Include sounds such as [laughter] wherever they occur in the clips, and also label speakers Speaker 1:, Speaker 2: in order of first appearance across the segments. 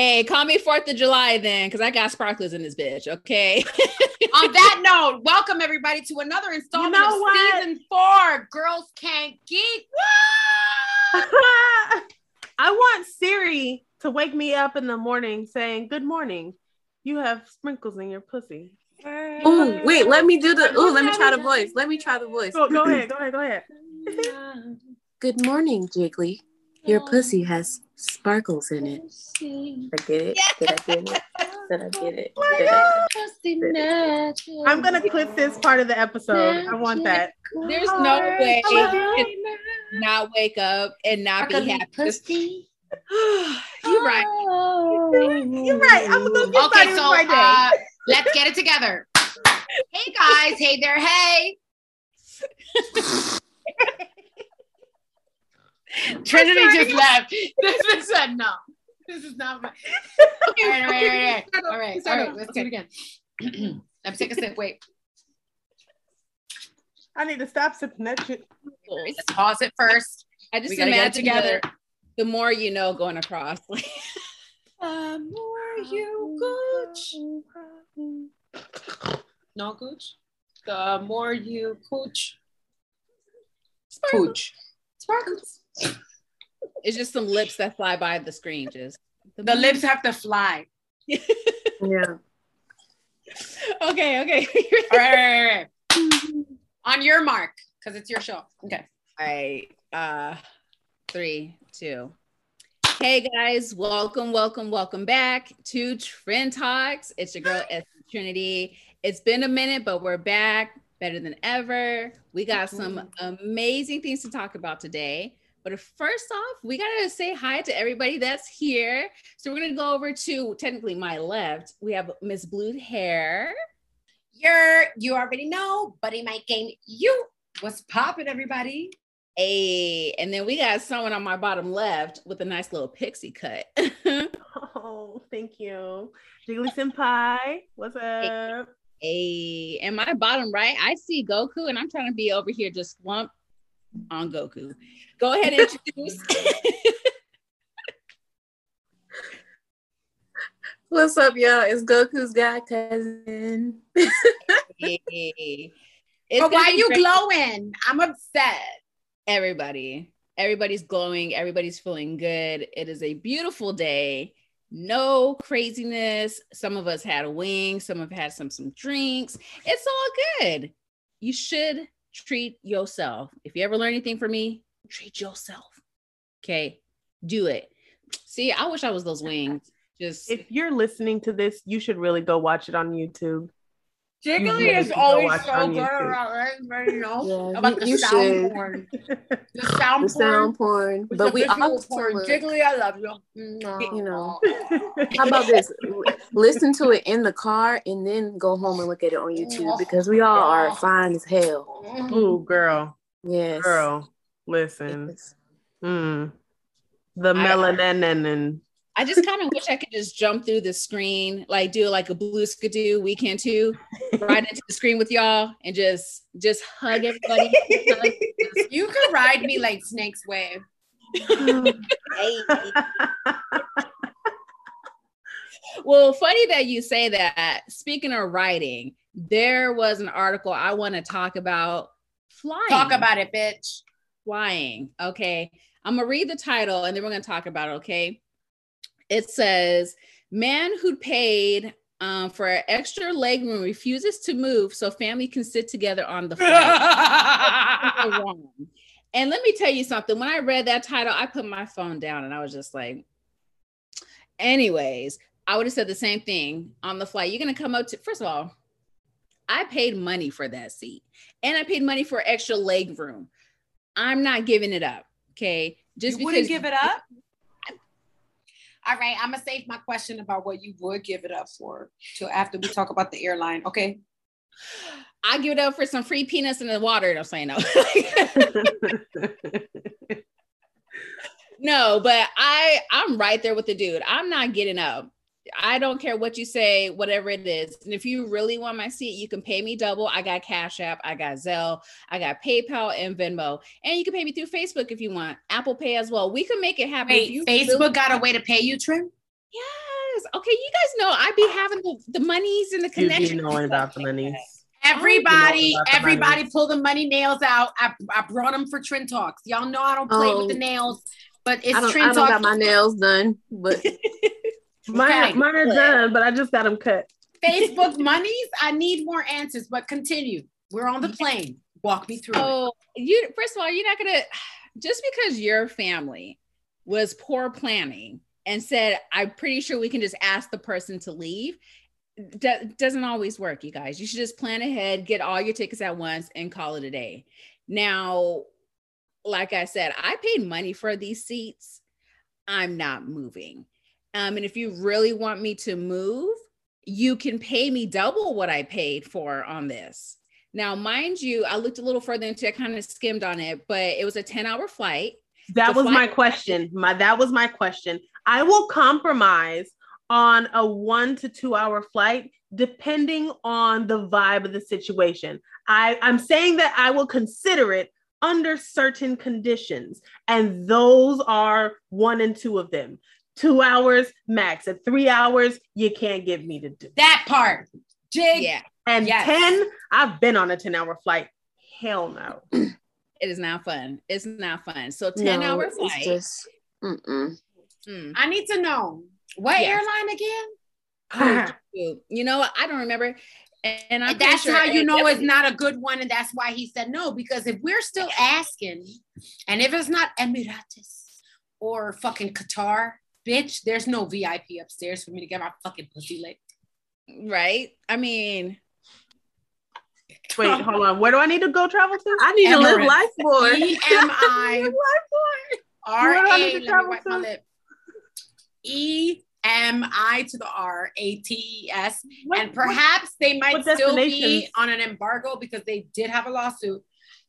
Speaker 1: Hey, call me Fourth of July then, because I got sparklers in this bitch. Okay. [laughs]
Speaker 2: On that note, welcome everybody to another installment
Speaker 3: know
Speaker 2: of
Speaker 3: what?
Speaker 2: season four. Girls Can't Geek. [laughs]
Speaker 3: I want Siri to wake me up in the morning saying, Good morning. You have sprinkles in your pussy.
Speaker 4: Ooh, wait, let me do the Oh, let me try the voice. Let me try the voice.
Speaker 3: Go, go ahead, [laughs] go ahead, go ahead.
Speaker 4: Good morning, Jiggly. Your pussy has sparkles in it. I get it? Did I get it? Did I get it? Did I-
Speaker 3: I'm gonna clip this part of the episode. I want that.
Speaker 1: There's no way not wake up and not be happy.
Speaker 2: Pussy. [sighs]
Speaker 1: You're right.
Speaker 3: You're right. I'm gonna get
Speaker 2: Okay,
Speaker 3: started
Speaker 2: so
Speaker 3: with my day.
Speaker 2: uh, [laughs] let's get it together. Hey guys, hey there, hey. [laughs] [laughs] Trinity just left. This is said no. This is not my. [laughs] All right, all right, all right, all right. All right, let's do it again. Let me take a sip. Wait,
Speaker 3: I need to stop sipping that shit.
Speaker 2: let's pause it first.
Speaker 1: I just
Speaker 2: gotta get
Speaker 1: imagine
Speaker 2: together.
Speaker 1: the, the more you know going across. [laughs]
Speaker 2: The more you gooch. No gooch. The more you cooch. Cooch. Sparkles.
Speaker 1: It's just some lips that fly by the screen. Just
Speaker 2: The lips have to fly. [laughs]
Speaker 4: Yeah.
Speaker 1: Okay, okay.
Speaker 2: All right, all right, all right. On your mark, because it's your show. Okay.
Speaker 1: All right. Uh three, two. Hey guys, welcome, welcome, welcome back to Trend Talks. It's your girl S Trinity. It's been a minute, but we're back better than ever. We got some amazing things to talk about today. But first off, we gotta say hi to everybody that's here. So we're gonna go over to technically my left. We have Miss Blue Hair.
Speaker 2: You're you already know, Buddy Mike Game. You what's popping, everybody?
Speaker 1: A and then we got someone on my bottom left with a nice little pixie cut. [laughs]
Speaker 3: Oh, thank you. Jiggly Senpai, what's up?
Speaker 1: A and my bottom right, I see Goku, and I'm trying to be over here just slump on Goku. Go ahead and introduce. [laughs]
Speaker 4: What's up, y'all? It's Goku's guy cousin.
Speaker 1: Hey. [laughs] It's
Speaker 2: but why
Speaker 1: be
Speaker 2: you
Speaker 1: great.
Speaker 2: glowing? I'm upset.
Speaker 1: Everybody, everybody's glowing. Everybody's feeling good. It is a beautiful day. No craziness. Some of us had a wing. Some have had some some drinks. It's all good. You should treat yourself. If you ever learn anything from me, treat yourself. Okay, do it. See, I wish I was those [laughs] wings. Just
Speaker 3: If you're listening to this, you should really go watch it on YouTube.
Speaker 2: Jiggly is always so good
Speaker 3: YouTube.
Speaker 2: around everybody know [laughs]
Speaker 4: Yeah,
Speaker 2: about
Speaker 4: you-
Speaker 2: the
Speaker 4: you
Speaker 2: sound
Speaker 4: should.
Speaker 2: porn. [laughs] The sound
Speaker 4: The sound
Speaker 2: porn.
Speaker 4: porn. But we
Speaker 2: visual
Speaker 4: also
Speaker 2: porn.
Speaker 4: look-
Speaker 2: Jiggly, I love you.
Speaker 4: You know. [laughs] How about this? Listen to it in the car and then go home and look at it on YouTube because we all are fine as hell.
Speaker 3: Ooh, girl,
Speaker 4: Yes.
Speaker 3: girl, listen.
Speaker 4: Yes.
Speaker 3: Mm. The
Speaker 1: I-
Speaker 3: melanin.
Speaker 1: I just kind of wish I could just jump through the screen, like do like a blue skidoo weekend two, right into the screen with y'all and just just hug everybody. [laughs]
Speaker 2: You could ride me like Snake's Wave.
Speaker 1: Hey. [laughs] Well, funny that you say that. Speaking of writing, there was an article I want to talk about flying.
Speaker 2: Talk about it, bitch.
Speaker 1: flying. Okay. I'm going to read the title and then we're going to talk about it. Okay. It says, Man who paid um, for extra leg room refuses to move so family can sit together on the flight. [laughs] And let me tell you something. When I read that title, I put my phone down and I was just like, anyways, I would have said the same thing on the flight. You're going to come up to, first of all, I paid money for that seat and I paid money for extra leg room. I'm not giving it up. Okay. Just
Speaker 2: you wouldn't give it up? All right, I'm gonna save my question about what you would give it up for till after we talk about the airline. Okay.
Speaker 1: I give it up for some free peanuts in the water. I'm saying no. [laughs] [laughs] no, but I I'm right there with the dude. I'm not getting up. I don't care what you say, whatever it is. And if you really want my seat, you can pay me double. I got Cash App, I got Zelle, I got PayPal and Venmo. And you can pay me through Facebook if you want, Apple Pay as well. We can make it happen. If
Speaker 2: Wait,
Speaker 1: you
Speaker 2: Facebook
Speaker 1: really-
Speaker 2: got a way to pay you, Trim? Yes.
Speaker 1: Okay, you guys know I be having the, the monies and the
Speaker 3: You
Speaker 1: connections. [laughs]
Speaker 3: be knowing about the
Speaker 1: like
Speaker 3: monies.
Speaker 2: Everybody,
Speaker 3: about
Speaker 2: everybody
Speaker 3: money.
Speaker 2: pull the money nails out. I, I brought them for Trend Talks. Y'all know I don't play
Speaker 4: Oh.
Speaker 2: with the oh. nails, but it's
Speaker 4: I don't, I
Speaker 2: Trend
Speaker 4: don't got my nails done, but [laughs]
Speaker 3: Mine,
Speaker 2: Okay.
Speaker 3: mine are done, but I just got them cut.
Speaker 2: Facebook monies. I need more answers, but continue. We're on the plane. Walk me through it.
Speaker 1: Oh, you first of all, you're not gonna just because your family was poor planning and said, I'm pretty sure we can just ask the person to leave. That doesn't always work, you guys. You should just plan ahead, get all your tickets at once, and call it a day. Now, like I said, I paid money for these seats. I'm not moving. Um, and if you really want me to move, you can pay me double what I paid for on this. Now, mind you, I looked a little further into it, kind of skimmed on it, but it was a 10 hour flight.
Speaker 3: That
Speaker 1: The
Speaker 3: was my question. My that was my question. I will compromise on a one to two hour flight depending on the vibe of the situation. I, I'm saying that I will consider it under certain conditions, and those are one and two of them. Two hours max. At three hours, you can't get me to do.
Speaker 2: that part. Jig.
Speaker 1: Yeah,
Speaker 3: And
Speaker 2: Yes.
Speaker 3: 10, I've been on a 10 hour flight. Hell no.
Speaker 1: it is not fun. It's not fun. So 10
Speaker 4: no,
Speaker 1: hour flight.
Speaker 4: just
Speaker 1: mm.
Speaker 2: I need to know what
Speaker 1: Yes.
Speaker 2: airline again? [sighs]
Speaker 1: You you know what? I don't remember. And, and I'm
Speaker 2: And that's
Speaker 1: sure
Speaker 2: how you
Speaker 1: it
Speaker 2: know it's not a good one, and that's why he said no. Because if we're still asking, and if it's not Emirates or fucking Qatar, bitch, there's no VIP upstairs for me to get my fucking pussy licked.
Speaker 1: right. I mean,
Speaker 3: Wait, hold on. Where do I need to go travel to?
Speaker 4: I need to live life more.
Speaker 2: E M I R [laughs]
Speaker 3: Where do
Speaker 2: A.
Speaker 3: I
Speaker 2: Let
Speaker 3: need to
Speaker 2: me
Speaker 3: travel
Speaker 2: wipe my
Speaker 3: to?
Speaker 2: lip. E M I to the R A T E S. And perhaps they might
Speaker 3: what
Speaker 2: still be on an embargo because they did have a lawsuit.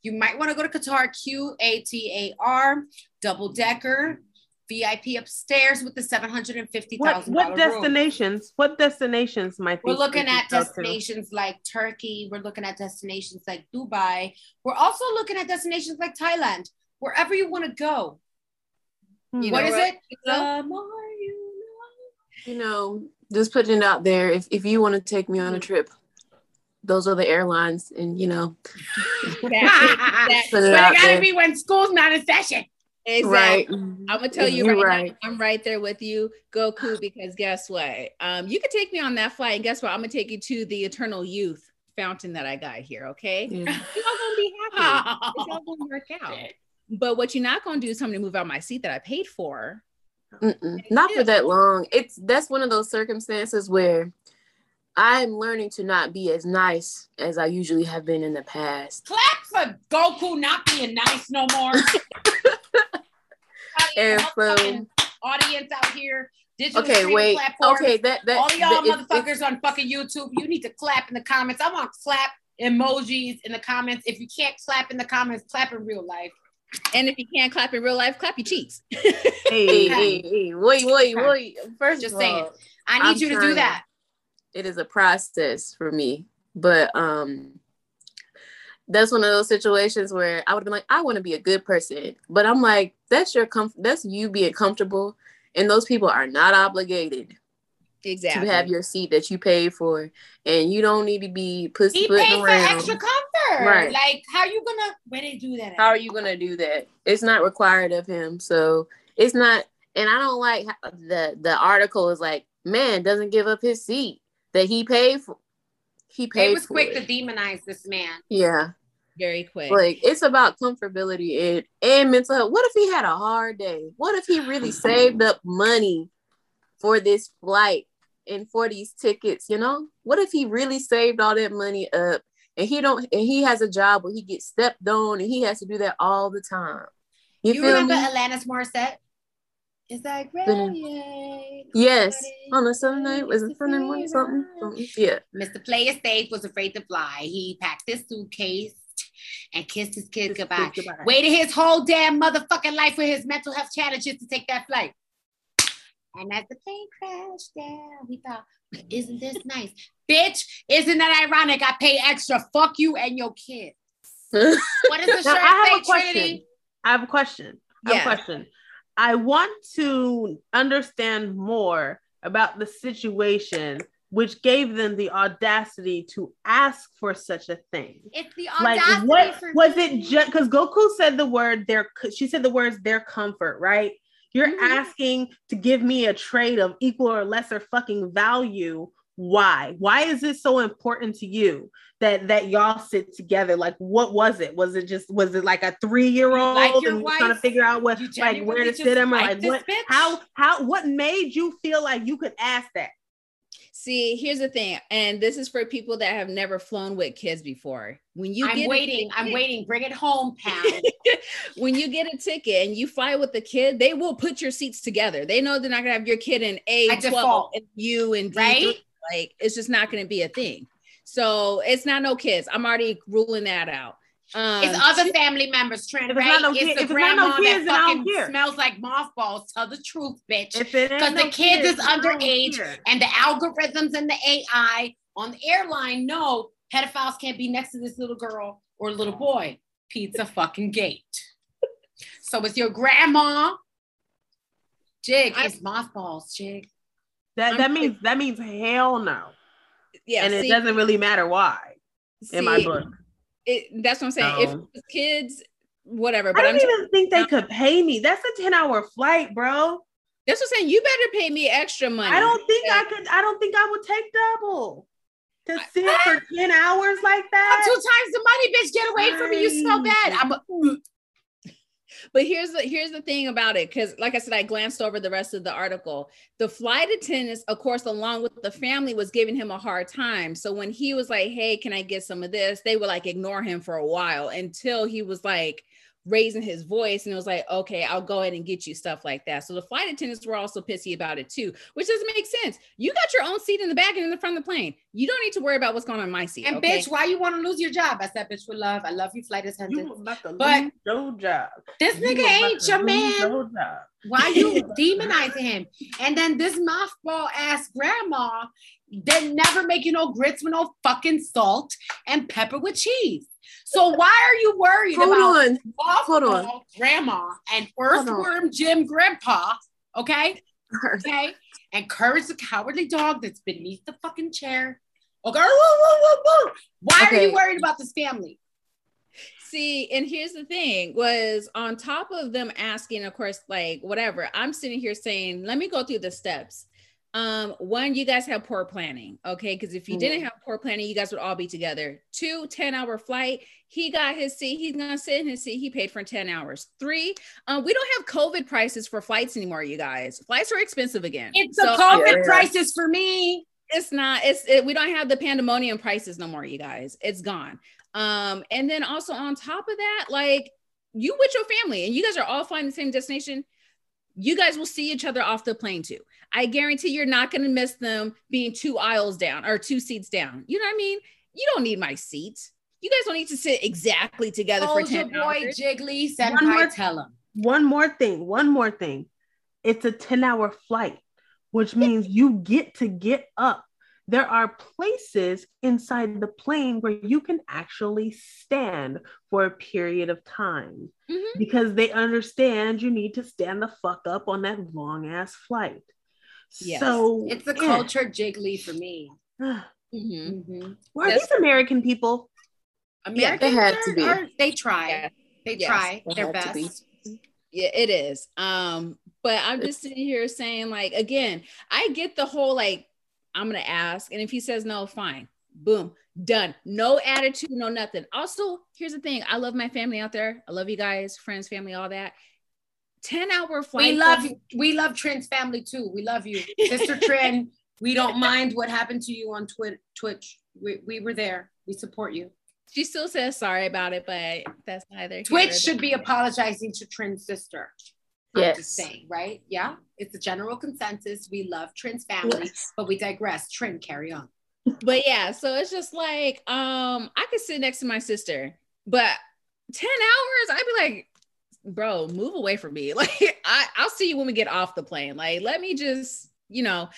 Speaker 2: You might want to go to Qatar, Q A T A R, double decker, VIP upstairs with the seven hundred and fifty thousand.
Speaker 3: What,
Speaker 2: thousand
Speaker 3: what
Speaker 2: room.
Speaker 3: destinations? What destinations might be?
Speaker 2: We're
Speaker 3: looking
Speaker 2: at
Speaker 3: could go to?
Speaker 2: destinations like Turkey. We're looking at destinations like Dubai. We're also looking at destinations like Thailand. Wherever you want to go.
Speaker 3: Hmm.
Speaker 1: You
Speaker 2: What
Speaker 1: know
Speaker 2: is
Speaker 1: what?
Speaker 2: it? The more you
Speaker 4: You know, just putting it out there. If if you want to take me on a trip, those are the airlines, and you know,
Speaker 2: know.
Speaker 1: That- [laughs]
Speaker 2: but
Speaker 4: it
Speaker 2: it gotta
Speaker 4: there.
Speaker 2: be when school's not in session.
Speaker 1: Exactly.
Speaker 4: right?
Speaker 1: I'm gonna tell you right,
Speaker 4: right.
Speaker 1: now, I'm right there with you, Goku, because guess what? Um, you could take me on that flight, and guess what? I'm gonna take you to the eternal youth fountain that I got here, okay?
Speaker 4: Yeah. [laughs]
Speaker 1: You're all gonna be happy. It's all gonna work [laughs] out. But what you're not gonna do is tell me to move out my seat that I paid for.
Speaker 4: Not for that long. It's that's one of those circumstances where I'm learning to not be as nice as I usually have been in the past.
Speaker 2: Clap for Goku not being nice no more. [laughs]
Speaker 4: And so-
Speaker 2: audience out here, digital
Speaker 4: Okay,
Speaker 2: streaming
Speaker 4: wait.
Speaker 2: platforms.
Speaker 4: Okay, that that
Speaker 2: All y'all
Speaker 4: that- if- if-
Speaker 2: motherfuckers on fucking YouTube, you need to clap in the comments. I want clap emojis in the comments. If you can't clap in the comments, clap in real life.
Speaker 1: And if you can't clap in real life, clap your cheeks. [laughs]
Speaker 4: Hey,
Speaker 3: Hey,
Speaker 4: hey, hey, wait, wait, wait. First
Speaker 2: Just
Speaker 4: of
Speaker 2: saying.
Speaker 4: all,
Speaker 2: I need
Speaker 4: I'm
Speaker 2: you to do that.
Speaker 4: it is a process for me. But um that's one of those situations where I would have been like, I want to be a good person. But I'm like, that's your comfort. that's you being comfortable. And those people are not obligated
Speaker 1: Exactly.
Speaker 4: to have your seat that you paid for. And you don't need to be pussy
Speaker 2: He paid for extra comfort.
Speaker 4: Right.
Speaker 2: Like, how you gonna where they do that? at?
Speaker 4: How are you gonna do that? It's not required of him. So it's not and I don't like the the article is like, man doesn't give up his seat that he paid for. He paid for.
Speaker 2: They was quick
Speaker 4: it.
Speaker 2: to demonize this man.
Speaker 4: yeah.
Speaker 1: Very quick.
Speaker 4: Like it's about comfortability and, and mental health. What if he had a hard day? What if he really saved up money for this flight and for these tickets? You know, what if he really saved all that money up and he don't and he has a job where he gets stepped on and he has to do that all the time? You,
Speaker 2: You,
Speaker 4: feel
Speaker 2: remember
Speaker 4: me?
Speaker 2: Alanis Morissette? It's like radiate.
Speaker 4: Yes, on a Sunday night was it Sunday morning something? something? Yeah,
Speaker 2: Mr. Player Safe was afraid to fly. He packed his suitcase and kissed his kids goodbye.
Speaker 3: goodbye.
Speaker 2: Waited his whole damn motherfucking life with his mental health challenges to take that flight. And as the plane crashed down, he thought, isn't this [laughs] nice? Bitch, isn't that ironic? I pay extra. Fuck you and your kid. What does the shirt
Speaker 3: I have
Speaker 2: say,
Speaker 3: a question.
Speaker 2: Trinity?
Speaker 3: I have a question. I have
Speaker 1: Yeah.
Speaker 3: a question. I want to understand more about the situation which gave them the audacity to ask for such a thing.
Speaker 2: It's the
Speaker 3: Like what
Speaker 2: for
Speaker 3: was
Speaker 2: me.
Speaker 3: it just because Goku said the word their she said the words their comfort, right? You're
Speaker 2: Mhm.
Speaker 3: asking to give me a trade of equal or lesser fucking value. Why? Why is this so important to you that that y'all sit together? Like, what was it? Was it just was it like a three year old
Speaker 2: like
Speaker 3: and you're trying to figure out what like where to sit him or
Speaker 2: like
Speaker 3: like what
Speaker 2: bitch?
Speaker 3: how how what made you feel like you could ask that?
Speaker 1: See, here's the thing, and this is for people that have never flown with kids before. When you
Speaker 2: I'm waiting. I'm waiting. Bring it home, pal. [laughs]
Speaker 1: when you get a ticket and you fly with the kid, they will put your seats together. They know they're not gonna have your kid in A twelve,
Speaker 2: default.
Speaker 1: and you and D
Speaker 2: Right?
Speaker 1: Like it's just not gonna be a thing. So it's not no kids. I'm already ruling that out. Um,
Speaker 2: It's other family members, Trent,
Speaker 3: If it's
Speaker 2: right?
Speaker 3: no
Speaker 2: it's
Speaker 3: kid-
Speaker 2: the
Speaker 3: if it's no
Speaker 2: grandma
Speaker 3: kids,
Speaker 2: that
Speaker 3: then I don't
Speaker 2: fucking smells like mothballs. Tell the truth, bitch.
Speaker 3: Because
Speaker 2: 'Cause the
Speaker 3: no
Speaker 2: kids is
Speaker 3: then I don't
Speaker 2: underage and the algorithms and the AI on the airline know pedophiles can't be next to this little girl or little boy. Pizza fucking gate. [laughs] so it's your grandma. Jig,
Speaker 1: I-
Speaker 2: it's mothballs, Jig.
Speaker 3: That
Speaker 1: I'm
Speaker 3: that means that means hell no.
Speaker 1: yeah,
Speaker 3: and it doesn't really matter why in my book.
Speaker 1: It- that's what I'm saying. If it was kids, whatever.
Speaker 3: I
Speaker 1: But I'm
Speaker 3: don't
Speaker 1: just,
Speaker 3: even think they could pay me. That's a 10 hour flight, bro.
Speaker 1: that's what I'm saying. You better pay me extra money.
Speaker 3: I don't think
Speaker 1: Yeah.
Speaker 3: I could, I don't think I would take double to sit for 10 hours like that.
Speaker 2: Two times the money, bitch. Get away from me. You smell bad. I'm a,
Speaker 1: But here's the here's the thing about it, because like I said, I glanced over the rest of the article. The flight attendants, of course, along with the family, was giving him a hard time. So when he was like, "Hey, can I get some of this?" They would like ignore him for a while until he was like raising his voice and it was like, "Okay, I'll go ahead and get you stuff like that." So the flight attendants were also pissy about it too, which doesn't make sense. You got your own seat in the back and in the front of the plane. You don't need to worry about what's going on in my seat.
Speaker 2: and
Speaker 1: okay?
Speaker 2: bitch, why you want to lose your job? I said, bitch, with love. I love you, flight attendant.
Speaker 3: You
Speaker 2: But-
Speaker 3: lose your job.
Speaker 2: this
Speaker 3: You
Speaker 2: nigga ain't your man. Why you [laughs] demonizing him? And then this mothball ass grandma that never make you no grits with no fucking salt and pepper with cheese. So why are you worried
Speaker 4: Hold
Speaker 2: about
Speaker 4: on. Hold on.
Speaker 2: grandma and earthworm Jim grandpa? Okay, okay, and Courage the cowardly dog that's beneath the fucking chair. Okay, why are you worried about this family?
Speaker 1: See, and here's the thing was on top of them asking, of course, like whatever, I'm sitting here saying, let me go through the steps. Um, one, you guys have poor planning, okay? Because if you didn't have poor planning, you guys would all be together. Two, 10 hour flight. He got his seat, he's gonna sit in his seat, he paid for 10 hours. Three, um, we don't have COVID prices for flights anymore, you guys. Flights are expensive again.
Speaker 2: It's
Speaker 1: So-
Speaker 2: the COVID
Speaker 4: Yeah.
Speaker 2: prices for me.
Speaker 1: it's not it's it, we don't have the pandemonium prices no more you guys it's gone um and then also on top of that like you with your family and you guys are all flying the same destination you guys will see each other off the plane too i guarantee you're not going to miss them being two aisles down or two seats down you know what i mean you don't need my seat you guys don't need to sit exactly together for
Speaker 2: Hold your
Speaker 1: 10
Speaker 2: boy
Speaker 1: hours.
Speaker 2: Jiggly.
Speaker 3: One more-
Speaker 2: tell him.
Speaker 3: One more thing, one more thing. It's a 10 hour flight, which means you get to get up. There are places inside the plane where you can actually stand for a period of time
Speaker 1: Mhm.
Speaker 3: because they understand you need to stand the fuck up on that long ass flight.
Speaker 1: Yes.
Speaker 3: So
Speaker 2: It's the
Speaker 3: yeah.
Speaker 2: culture jiggly for me. [sighs]
Speaker 1: Mhm.
Speaker 2: Mm-hmm.
Speaker 3: Where are
Speaker 1: That's-
Speaker 3: these American people?
Speaker 2: Americans
Speaker 4: they had to be.
Speaker 2: are- they try.
Speaker 1: Yeah.
Speaker 2: They
Speaker 1: Yes,
Speaker 2: try
Speaker 4: they
Speaker 2: their
Speaker 4: had be.
Speaker 2: best.
Speaker 1: Yeah, it is. Um, but I'm just sitting here saying, like, again, I get the whole like, I'm gonna ask, and if he says no, fine, boom, done. No attitude, no nothing. Also, here's the thing: I love my family out there. I love you guys, friends, family, all that. Ten hour flight.
Speaker 2: We love you. We love Trin's family too. We love you, [laughs] Sister Trin. We don't mind what happened to you on Twi- Twitch. We, we were there. We support you.
Speaker 1: She still says sorry about it, but that's neither.
Speaker 2: Twitch should be apologizing to Trin's sister. I'm
Speaker 4: Yes.
Speaker 2: just saying, right? Yeah, it's a general consensus. We love Trin's family,
Speaker 4: Yes.
Speaker 2: but we digress. Trin, carry on.
Speaker 1: but yeah, so it's just like um I could sit next to my sister, but 10 hours, I'd be like, bro, move away from me. [laughs] Like I, I'll see you when we get off the plane. Like, let me just, you know,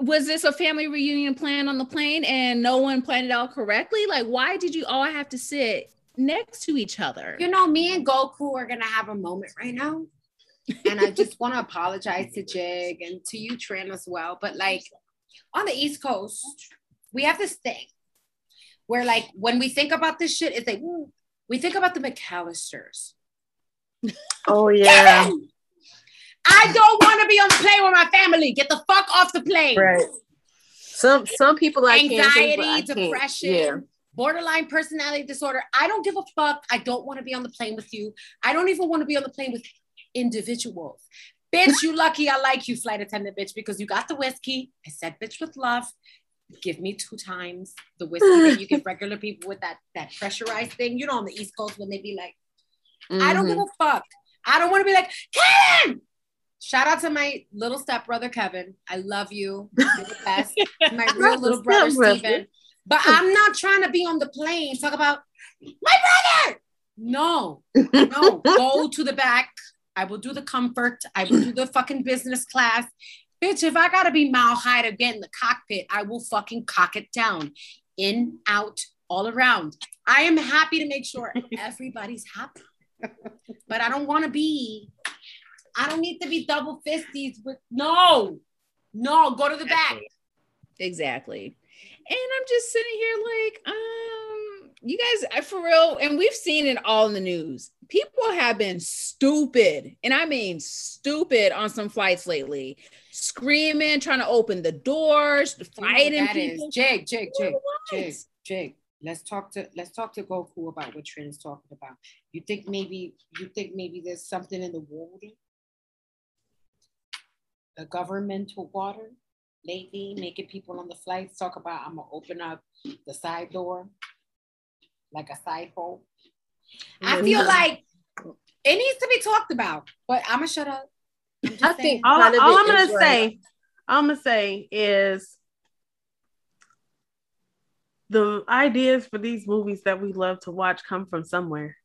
Speaker 1: was this a family reunion plan on the plane and no one planned it out correctly? Like, why did you all have to sit next to each other?
Speaker 2: You know, me and Goku are gonna have a moment right now. And I just want to apologize to Jig and to you, Tran, as well. But like on the East Coast, we have this thing where like when we think about this shit, it's like ooh, we think about the McCallisters. [laughs]
Speaker 4: Oh yeah.
Speaker 2: I don't want to be on the plane with my family. Get the fuck off the plane.
Speaker 4: Right. Some some people like
Speaker 2: anxiety, depression, borderline personality disorder. I don't give a fuck. I don't want to be on the plane with you. I don't even want to be on the plane with individuals. Bitch, you lucky I like you, flight attendant bitch, because you got the whiskey. I said bitch with love. Give me two times the whiskey that you give [laughs] regular people with that that pressurized thing. You know, on the East Coast when they be like, mm-hmm. I don't give
Speaker 4: Mhm.
Speaker 2: a fuck. I don't want to be like, Kevin. Shout out to my little stepbrother Kevin. I love you. You're the best. [laughs] My real little brother. Steven. But I'm not trying to be on the plane talk about my brother. No, no. [laughs] Go to the back. I will do the comfort. I will do the fucking business class. Bitch, if I gotta be mile high to get in the cockpit, I will fucking cock it down. In, out, all around. I am happy to make sure [laughs] everybody's happy. But I don't want to be, I don't need to be double fisties with no, no, go to the back.
Speaker 1: Exactly. And I'm just sitting here like, um, you guys, I for real, and we've seen it all in the news. People have been stupid, and I mean stupid on some flights lately, screaming, trying to open the doors, fighting
Speaker 2: that is.
Speaker 1: people.
Speaker 2: Jig, Jake, Jig,
Speaker 1: What?
Speaker 2: Jig, Jig. Let's talk to let's talk to Goku about what Trin is talking about. You think maybe you think maybe there's something in the water, the governmental water lately, making people on the flights talk about I'm gonna open up the side door like a side hole. I feel like it needs to be talked about, but I'm gonna shut up. I'm just
Speaker 4: I think
Speaker 3: all,
Speaker 4: part
Speaker 3: all I'm gonna
Speaker 4: right,
Speaker 3: say, all I'm gonna say is the ideas for these movies that we love to watch come from somewhere.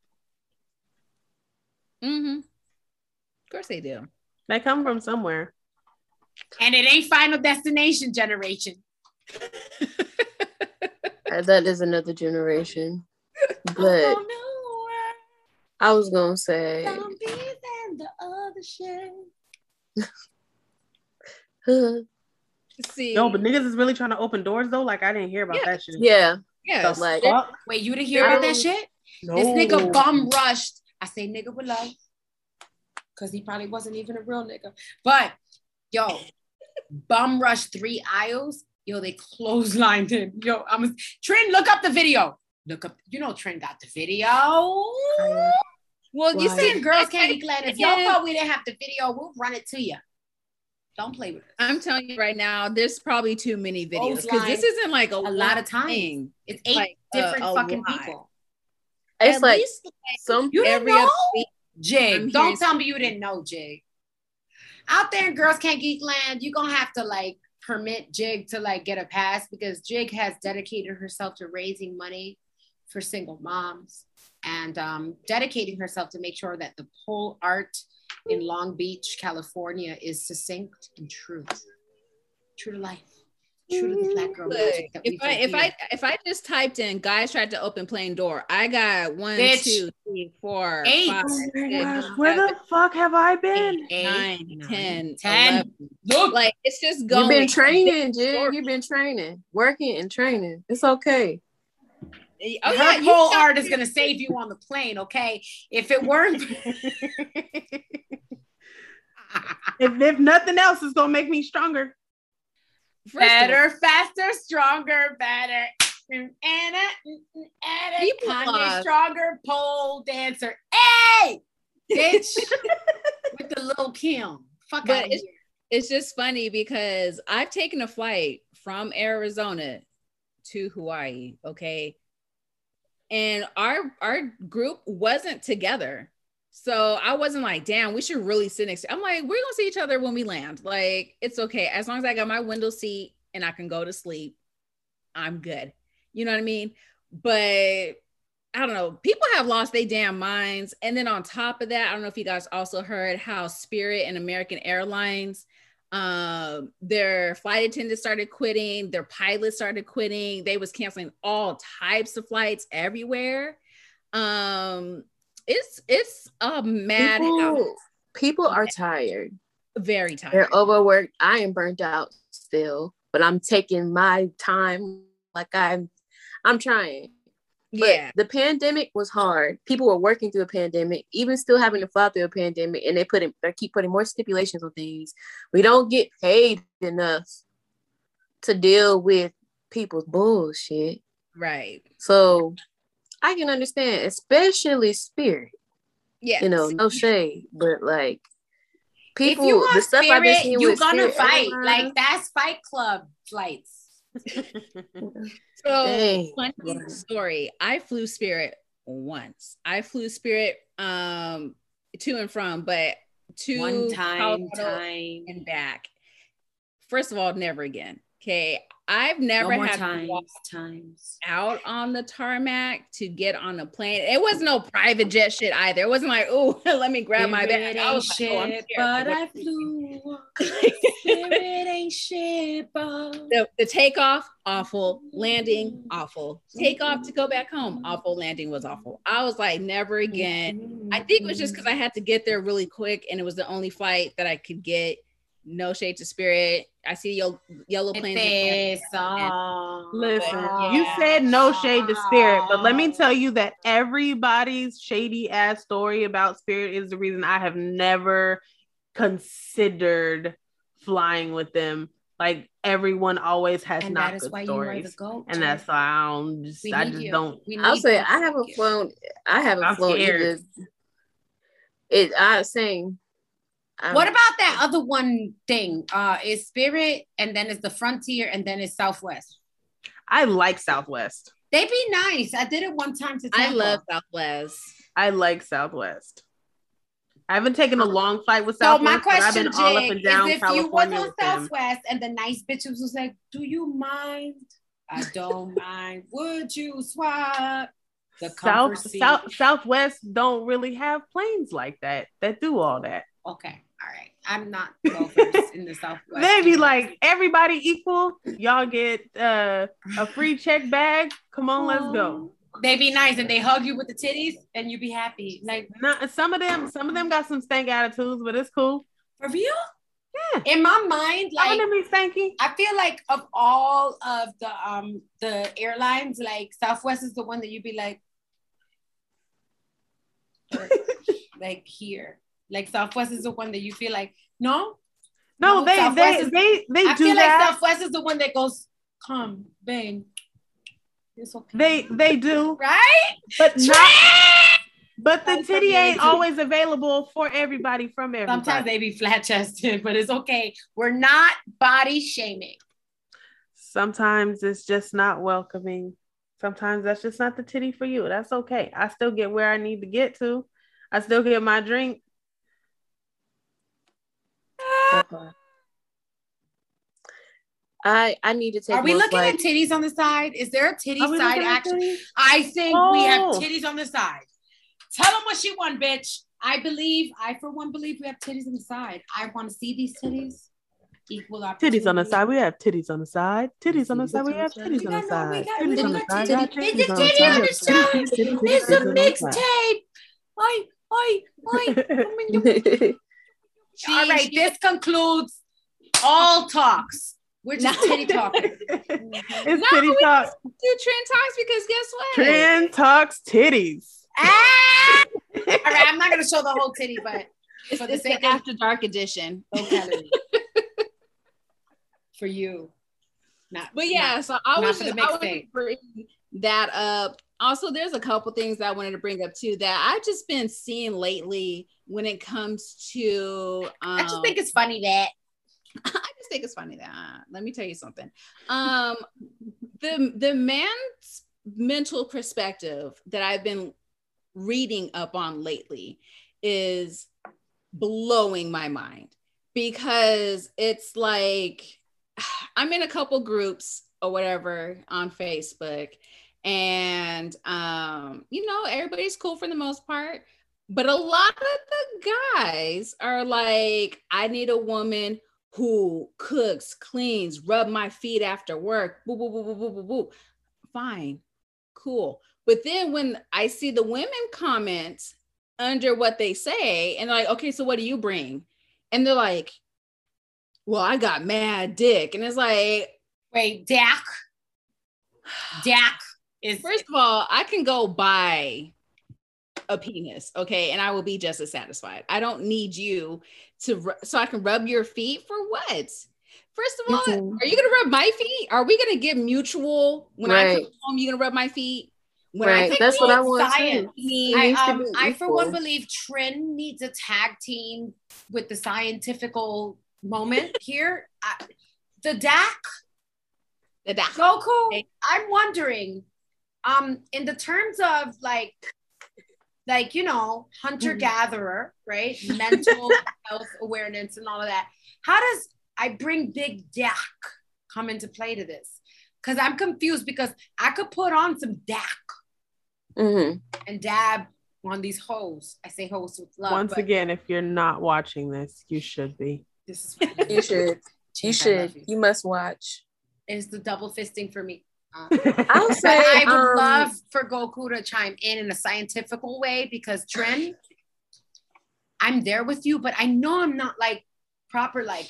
Speaker 1: Mm-hmm. Of course they do.
Speaker 3: They come from somewhere.
Speaker 2: and it ain't Final Destination generation. [laughs]
Speaker 4: that is another generation. But
Speaker 2: no.
Speaker 4: I was gonna say,
Speaker 2: Zombies and the other shit.
Speaker 4: huh,
Speaker 1: See,
Speaker 3: No, but niggas is really trying to open doors though. Like I didn't hear about
Speaker 1: Yeah.
Speaker 3: that shit.
Speaker 4: yeah,
Speaker 1: yes,
Speaker 4: like-
Speaker 3: Fuck?
Speaker 2: Wait, you didn't hear about that shit?
Speaker 3: No.
Speaker 2: This nigga bum rushed. I say nigga with love. Cause he probably wasn't even a real nigga. But yo, bum rushed three aisles. Yo, they clotheslined him. Yo, I'm Trent, look up the video. Look up, you know Trent got the video.
Speaker 1: well, you
Speaker 4: Why?
Speaker 1: said
Speaker 2: Saying girls can't be glad. If y'all thought we didn't have the video, we'll run it to you. Don't play with it.
Speaker 1: I'm telling you right now, there's probably too many videos because this isn't like a,
Speaker 2: a lot of time.
Speaker 1: thing.
Speaker 2: It's eight
Speaker 1: Like,
Speaker 2: different
Speaker 1: a
Speaker 2: fucking
Speaker 1: lot.
Speaker 2: people.
Speaker 4: it's
Speaker 1: At
Speaker 4: like
Speaker 1: least,
Speaker 4: some
Speaker 2: You didn't
Speaker 1: every
Speaker 2: know?
Speaker 1: other week.
Speaker 2: Jig,
Speaker 1: I'm
Speaker 2: don't tell me you didn't know, Jig. Out there in Girls Can't Geek Land, you're gonna have to like permit Jig to like get a pass because Jig has dedicated herself to raising money for single moms and um, dedicating herself to make sure that the pole art in Long Beach, California is succinct and true. True to life. True to the black girl magic that
Speaker 1: If I if I if I just typed in guys tried to open plane door, I got one,
Speaker 2: Bitch.
Speaker 1: two, three, four,
Speaker 2: Eight.
Speaker 1: five,
Speaker 3: Oh my
Speaker 1: six,
Speaker 3: gosh, where the fuck have I been?
Speaker 2: Eight,
Speaker 1: nine,
Speaker 2: nine,
Speaker 1: 10,
Speaker 2: 10.
Speaker 1: 11.
Speaker 2: Look,
Speaker 1: Like it's just going.
Speaker 4: you've been training,
Speaker 1: Story.
Speaker 4: Jig. You've been training, working and training. It's okay.
Speaker 1: Oh
Speaker 2: her
Speaker 1: yeah,
Speaker 2: pole art is gonna save you on the plane, okay? If it weren't, [laughs]
Speaker 3: if, if nothing else is gonna make me stronger.
Speaker 1: First
Speaker 2: better, faster, stronger, better. Anna, Anna,
Speaker 1: People
Speaker 2: Kanye
Speaker 1: love-
Speaker 2: stronger pole dancer. Hey, bitch, [laughs] with the little Kim. Fuck
Speaker 1: But it's- it's just funny because I've taken a flight from Arizona to Hawaii, okay? And our our group wasn't together. So I wasn't like, damn, we should really sit next to I'm like, we're gonna see each other when we land. Like, it's okay. As long as I got my window seat and I can go to sleep, I'm good. You know what I mean? But I don't know. People have lost their damn minds. And then on top of that, I don't know if you guys also heard how Spirit and American Airlines, um, their flight attendants started quitting, their pilots started quitting. They was canceling all types of flights everywhere. Um, it's it's a madhouse.
Speaker 4: People, People are tired.
Speaker 1: Very tired.
Speaker 4: They're overworked. I am burnt out still, but I'm taking my time like I'm I'm trying. But
Speaker 1: yeah.
Speaker 4: the pandemic was hard. People were working through a pandemic, even still having to fly through a pandemic, and they put in, they keep putting more stipulations on things. We don't get paid enough to deal with people's bullshit.
Speaker 1: Right.
Speaker 4: So I can understand, especially spirit.
Speaker 1: Yeah.
Speaker 4: You know, no shade, but like people,
Speaker 2: if you want
Speaker 4: the stuff I've been
Speaker 2: spirit,
Speaker 4: seeing
Speaker 2: you're
Speaker 4: with
Speaker 2: gonna
Speaker 4: Spirit
Speaker 2: fight. Like uh-huh. that's Fight Club flights. [laughs] [laughs]
Speaker 1: So
Speaker 4: Dang.
Speaker 1: funny
Speaker 4: Yeah.
Speaker 1: story. I flew Spirit once. I flew Spirit um to and from, but to
Speaker 2: One time,
Speaker 1: Colorado
Speaker 2: time.
Speaker 1: and back. First of all, never again. Okay. I've never
Speaker 2: no
Speaker 1: had to
Speaker 2: times,
Speaker 1: walk
Speaker 2: times.
Speaker 1: out on the tarmac to get on a plane. It was no private jet shit either. It wasn't like, oh, [laughs] let me grab my bag.
Speaker 2: Spirit
Speaker 1: I was like, oh,
Speaker 2: shit, but I flew. [laughs] Spirit ain't shit, but
Speaker 1: the, the takeoff awful landing awful takeoff to go back home awful landing was awful i was like never again i think it was just because i had to get there really quick and it was the only flight that i could get no shade to spirit i see yellow, yellow planes in
Speaker 2: Empezó.
Speaker 3: Listen,
Speaker 1: But,
Speaker 3: you said no shade to spirit, but let me tell you that everybody's shady ass story about spirit is the reason I have never considered flying with them. Like everyone always has
Speaker 2: and
Speaker 3: not
Speaker 2: that is
Speaker 3: good
Speaker 2: why you are the
Speaker 3: stories,
Speaker 2: goat.
Speaker 3: and that's why I don't just I just
Speaker 2: you.
Speaker 3: don't.
Speaker 4: I'll say
Speaker 2: you.
Speaker 4: I haven't flown. I haven't
Speaker 3: I'm
Speaker 4: flown either. It. I was saying. I'm-
Speaker 2: What about that other one thing? Uh, is Spirit, and then it's the Frontier, and then it's Southwest.
Speaker 3: I like Southwest.
Speaker 2: They be nice. I did it one time to
Speaker 1: i love southwest
Speaker 3: I like Southwest. I haven't taken a long flight with Southwest.
Speaker 2: So
Speaker 3: Southwest.
Speaker 2: my
Speaker 3: but I've
Speaker 2: question,
Speaker 3: been all up and down
Speaker 2: is if you was
Speaker 3: California
Speaker 2: on. Southwest and the nice bitches was like, "Do you mind? I don't [laughs] mind. Would you swap the
Speaker 3: South. South Southwest don't really have planes like that that do all that.
Speaker 2: Okay, all right. I'm not well versed in the Southwest.
Speaker 3: They'd be like everybody equal. Y'all get uh, a free check bag. Come on, let's go.
Speaker 2: They be nice and they hug you with the titties, and you be happy. Like
Speaker 3: Not, some of them, some of them got some stank attitudes, but it's cool.
Speaker 2: for real?
Speaker 3: Yeah.
Speaker 2: In my mind, like
Speaker 3: of be stanky.
Speaker 2: I feel like of all of the um the airlines, like Southwest is the one that you'd be like, [laughs] like here. Like Southwest is the one that you feel like, no.
Speaker 3: No,
Speaker 2: No,
Speaker 3: they they
Speaker 2: is-
Speaker 3: they they
Speaker 2: I
Speaker 3: do
Speaker 2: feel
Speaker 3: that.
Speaker 2: like Southwest is the one that goes, come, bang. It's okay.
Speaker 3: they they do,
Speaker 2: right?
Speaker 3: but not. But the titty ain't always available for everybody from everybody.
Speaker 2: Sometimes they be flat chested, [laughs] but it's okay. We're not body shaming.
Speaker 3: Sometimes it's just not welcoming. Sometimes that's just not the titty for you. That's okay. I still get where I need to get to. I still get my drink.
Speaker 4: Okay. I I need to take.
Speaker 2: Are we
Speaker 4: most
Speaker 2: looking
Speaker 4: like-
Speaker 2: at titties on the side? Is there a titty side
Speaker 3: looking
Speaker 2: action? I think we have
Speaker 3: Oh.
Speaker 2: titties on the side. Tell them what she won, bitch. I believe, I for one believe we have titties on the side. I want to see these titties. Equal opportunity.
Speaker 3: Titties on the side. We have titties on the side. Titties on the side. We have titties on the side. Titties on the side.
Speaker 2: It's
Speaker 3: titties
Speaker 2: a
Speaker 3: on the
Speaker 2: titty on the
Speaker 3: side.
Speaker 2: side. It's a
Speaker 3: Titties on the side.
Speaker 2: mixtape. Oi, oi, oi. All right, this concludes all talks. We're just titty talking.
Speaker 3: It's
Speaker 1: No,
Speaker 3: titty
Speaker 1: we-
Speaker 3: talk.
Speaker 1: do trend talks because guess what
Speaker 3: Trend talks titties.
Speaker 2: Ah! All right, I'm not gonna show the whole titty, but
Speaker 1: it's,
Speaker 2: for the
Speaker 1: it's
Speaker 2: sake
Speaker 1: the after dark edition
Speaker 2: low calorie. for you. Not
Speaker 1: But yeah, so I was just I wanted to bring that up. Also, there's a couple things that I wanted to bring up too that I've just been seeing lately when it comes to. Um,
Speaker 2: I just think it's funny that [laughs]
Speaker 1: I just think it's funny that let me tell you something. Um, the the man's mental perspective that I've been reading up on lately is blowing my mind because it's like [sighs] I'm in a couple groups or whatever on Facebook and um you know everybody's cool for the most part but a lot of the guys are like I need a woman who cooks, cleans, rub my feet after work. Boo, boo, boo, boo, boo, boo, boo. Fine, cool. But then when I see the women comments, under what they say and they're like, okay, so what do you bring? And they're like, well, I got mad dick. And it's like,
Speaker 2: Wait, Dak. [sighs] Dak is
Speaker 1: first of all, I can go buy a penis, okay, and I will be just as satisfied. I don't need you to, so I can rub your feet for what? First of all,
Speaker 4: Mhm.
Speaker 1: are you gonna rub my feet? Are we gonna get mutual when I come home? You gonna rub my feet? When
Speaker 4: Right.
Speaker 1: take
Speaker 4: That's what I want
Speaker 2: science.
Speaker 4: too.
Speaker 2: I, um, I for one believe Trin needs a tag team with the scientifical moment [laughs] here. I, the DAC,
Speaker 1: the DAC.
Speaker 2: Goku.
Speaker 1: Okay.
Speaker 2: I'm wondering, um, in the terms of like, like you know, hunter gatherer, right? Mental [laughs] health awareness and all of that. How does I bring Big Dak come into play to this? Because I'm confused because I could put on some Dak
Speaker 4: Mhm.
Speaker 2: and dab on these hoes. I say hoes with love.
Speaker 3: Once
Speaker 2: but
Speaker 3: again, if you're not watching this, you should be.
Speaker 2: this is
Speaker 4: You should. [laughs] You should.
Speaker 2: you.
Speaker 4: You must watch.
Speaker 2: It's the double fisting for me. Uh, [laughs]
Speaker 4: I'll say
Speaker 2: I would
Speaker 4: um,
Speaker 2: love for Goku to chime in in a scientifical way because Trin, I'm there with you, but I know I'm not like proper like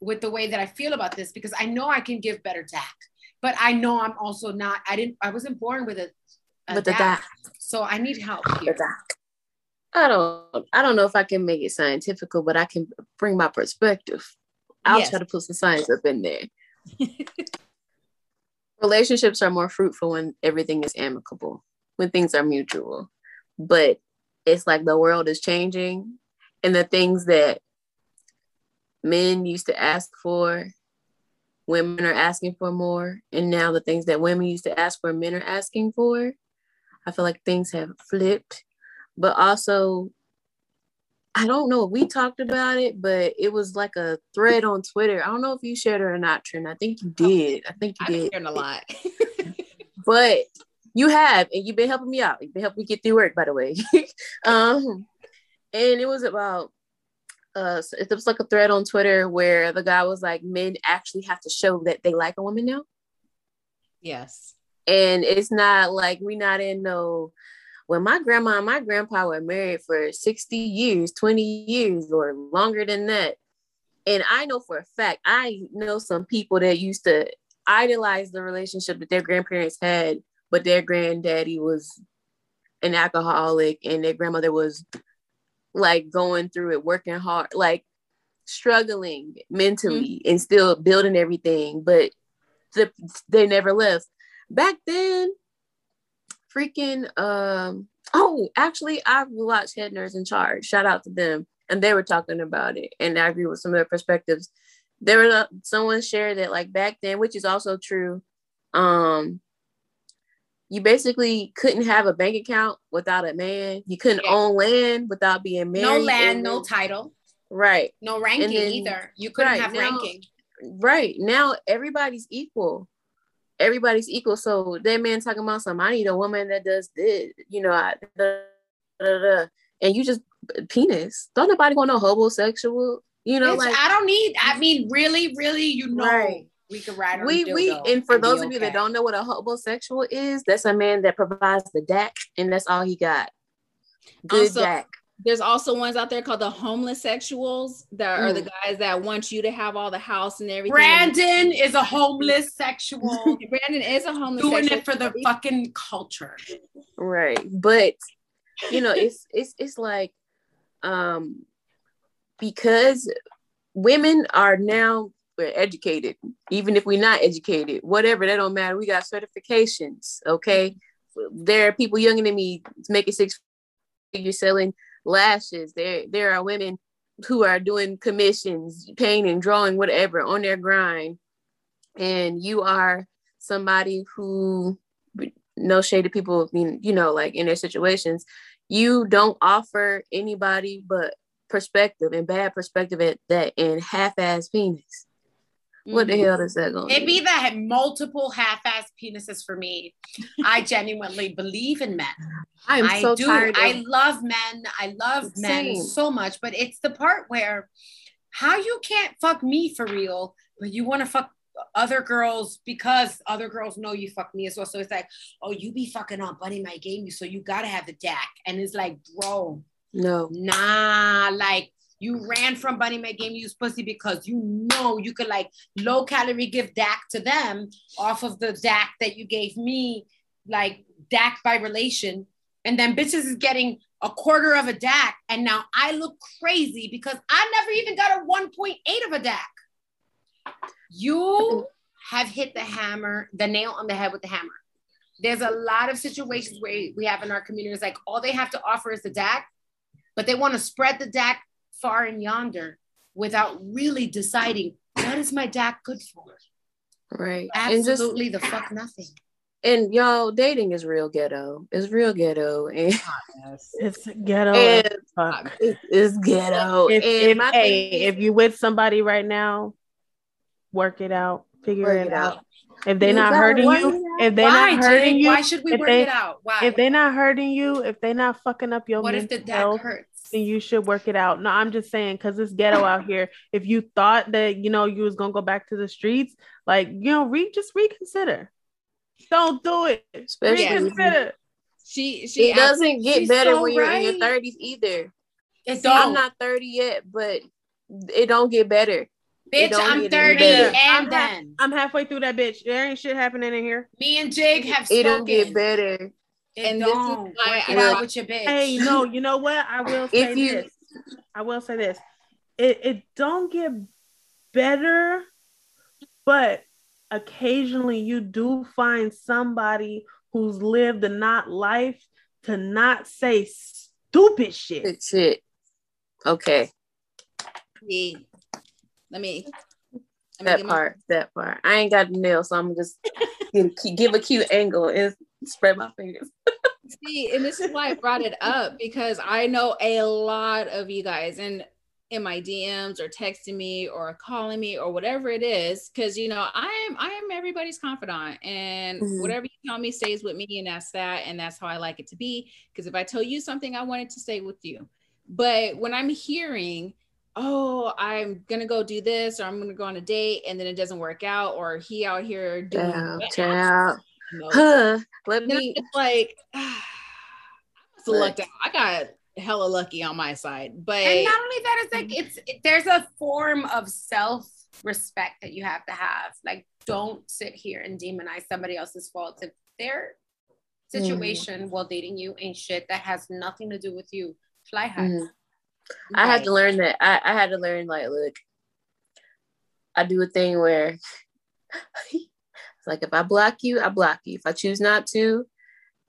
Speaker 2: with the way that I feel about this because I know I can give better tact, but I know I'm also not. I didn't. I wasn't born with a, a
Speaker 4: with the
Speaker 2: DAC, so I need help
Speaker 4: The
Speaker 2: here.
Speaker 4: I don't. I don't know if I can make it scientifical, but I can bring my perspective. I'll
Speaker 1: Yes.
Speaker 4: try to put some science up in there. [laughs] Relationships are more fruitful when everything is amicable, when things are mutual. But it's like the world is changing, and the things that men used to ask for, women are asking for more. And now the things that women used to ask for, men are asking for. I feel like things have flipped. But also, I don't know if we talked about it, but it was like a thread on Twitter. I don't know if you shared it or not, Trin. I think you did. I think you
Speaker 1: I've
Speaker 4: did.
Speaker 1: shared a lot. [laughs]
Speaker 4: But you have, and you've been helping me out. You've been helping me get through work, by the way. [laughs] um, and it was about uh it was like a thread on Twitter where the guy was like, men actually have to show that they like a woman now.
Speaker 1: yes.
Speaker 4: And it's not like we not in no when my grandma and my grandpa were married for 60 years, 20 years, or longer than that. And I know for a fact, I know some people that used to idolize the relationship that their grandparents had, but their granddaddy was an alcoholic and their grandmother was like going through it, working hard, like struggling mentally mm-hmm. and still building everything, but the, they never left. Back then, freaking um oh actually i watched head nurse in charge. Shout out to them. And they were talking about it. And i agree with some of their perspectives. There was a, someone shared that like back then which is also true um you basically couldn't have a bank account without a man. You couldn't
Speaker 2: Yeah.
Speaker 4: own land without being married.
Speaker 2: No land, no title,
Speaker 4: right.
Speaker 2: No ranking
Speaker 4: then-
Speaker 2: either. You couldn't
Speaker 4: right,
Speaker 2: have
Speaker 4: now-
Speaker 2: ranking.
Speaker 4: right. Now everybody's equal everybody's equal. So that man talking about something i need a woman that does this you know I, da, da, da, and you just penis. Don't nobody want no homosexual you know like
Speaker 2: I don't need. I mean, really, really, you know,
Speaker 4: Right.
Speaker 2: we could ride on
Speaker 4: we we and for
Speaker 2: be
Speaker 4: those of you that don't know what a homosexual is that's a man that provides the dac and that's all he got. Good
Speaker 1: Also-
Speaker 4: dac
Speaker 1: There's also ones out there called the homeless sexuals that are the
Speaker 4: Mm.
Speaker 1: guys that want you to have all the house and everything.
Speaker 2: Brandon is a homeless sexual [laughs]
Speaker 1: Brandon is a homeless
Speaker 2: doing
Speaker 1: sexual.
Speaker 2: it for the fucking culture.
Speaker 4: right but you know it's it's it's like um because women are now we're educated even if we're not educated whatever that don't matter we got certifications okay there are people younger than me making six figures selling lashes. There there are women who are doing commissions painting drawing whatever on their grind. And you are somebody who no shade to people mean, you know like in their situations you don't offer anybody but perspective and bad perspective at that and half-ass penis what the hell mm-hmm. is that going
Speaker 2: It be that had multiple half-ass penises for me. I genuinely believe in men.
Speaker 4: i am
Speaker 2: I
Speaker 4: so
Speaker 2: do.
Speaker 4: tired
Speaker 2: I love men. I love men so much, but it's the part where how you can't fuck me for real, but you want to fuck other girls because other girls know you fuck me as well. So it's like, oh, you be fucking on Bunny My Game, you so you gotta have the DAC. And it's like, bro,
Speaker 4: No.
Speaker 2: Nah, like you ran from Bunny Mae gave you pussy because you know you could like low calorie give DAC to them off of the DAC that you gave me, like DAC by relation. And then bitches is getting a quarter of a DAC. And now I look crazy because I never even got a 1.8 of a DAC. You have hit the hammer, the nail on the head with the hammer. There's a lot of situations where we have in our communities, like all they have to offer is the DAC, but they want to spread the Dak far and yonder without really deciding what is my Dak good for?
Speaker 4: Right. And just-
Speaker 2: Absolutely the fuck nothing.
Speaker 4: and y'all dating is real ghetto. It's real ghetto. And,
Speaker 3: It's ghetto.
Speaker 4: and
Speaker 3: fuck.
Speaker 4: it- it's ghetto.
Speaker 3: If,
Speaker 4: and
Speaker 3: if,
Speaker 4: my
Speaker 3: hey,
Speaker 4: is-
Speaker 3: if you with somebody right now, work it out. Figure it
Speaker 4: it
Speaker 3: out.
Speaker 4: out.
Speaker 3: If they're
Speaker 4: You
Speaker 3: not hurting you, if they're
Speaker 2: Why,
Speaker 3: not hurting
Speaker 2: Jake?
Speaker 3: you,
Speaker 2: Why should we
Speaker 3: if
Speaker 2: work
Speaker 3: they-
Speaker 2: it out? Why?
Speaker 3: if they're not hurting you, if they're not fucking up your
Speaker 2: what if the
Speaker 3: mental health,
Speaker 2: hurts?
Speaker 3: Then you should work it out. No, I'm just saying because it's ghetto out here. If you thought that you know you was gonna go back to the streets, like you know, re just reconsider. Don't do it.
Speaker 4: Especially-
Speaker 3: reconsider.
Speaker 1: She she
Speaker 4: it doesn't get better
Speaker 2: so
Speaker 4: when you're in your 30s either.
Speaker 2: It
Speaker 4: so, I'm
Speaker 2: don't.
Speaker 4: 30 yet, but it don't get better.
Speaker 2: Bitch, I'm 30 and
Speaker 3: I'm, half-
Speaker 2: then
Speaker 3: I'm halfway through that bitch. There ain't shit happening in here.
Speaker 2: me and Jig have
Speaker 4: It
Speaker 2: spoken.
Speaker 4: don't get better.
Speaker 2: It
Speaker 1: And this is
Speaker 2: don't.
Speaker 1: why
Speaker 2: Work it
Speaker 1: I-
Speaker 2: out with your bitch.
Speaker 3: Hey, no, [laughs] you know what? I will say
Speaker 4: If you-
Speaker 3: this. I will say this. It it don't get better, but occasionally you do find somebody who's lived a not life to not say stupid shit.
Speaker 4: Good shit. Okay,
Speaker 1: See, let me let me
Speaker 4: that
Speaker 1: get my-
Speaker 4: part, that part. I ain't got the nail, so I'm just give, give a cute angle and spread my fingers. [laughs]
Speaker 1: See, and this is why I brought it up because I know a lot of you guys and in my DMs or texting me or calling me or whatever it is, because you know I am I am everybody's confidant, and
Speaker 4: Mhm.
Speaker 1: whatever you tell me stays with me, and that's that, and that's how I like it to be. Because if I tell you something, I want it to stay with you. But when I'm hearing, oh, I'm gonna go do this, or I'm gonna go on a date, and then it doesn't work out, or he out here doing
Speaker 4: Child,
Speaker 1: what?
Speaker 4: child.
Speaker 1: No.
Speaker 4: Huh. Let me.
Speaker 1: just like, [sighs] I must have lucked out. I got hella lucky on my side, but
Speaker 2: and not only that, it's like it's it, there's a form of self respect that you have to have. Like, don't sit here and demonize somebody else's fault if their situation while dating you ain't shit that has nothing to do with you. Fly high.
Speaker 4: Mhm. I had to learn that. I, I had to learn like, look, I do a thing where [laughs] it's like if I block you, I block you. If I choose not to,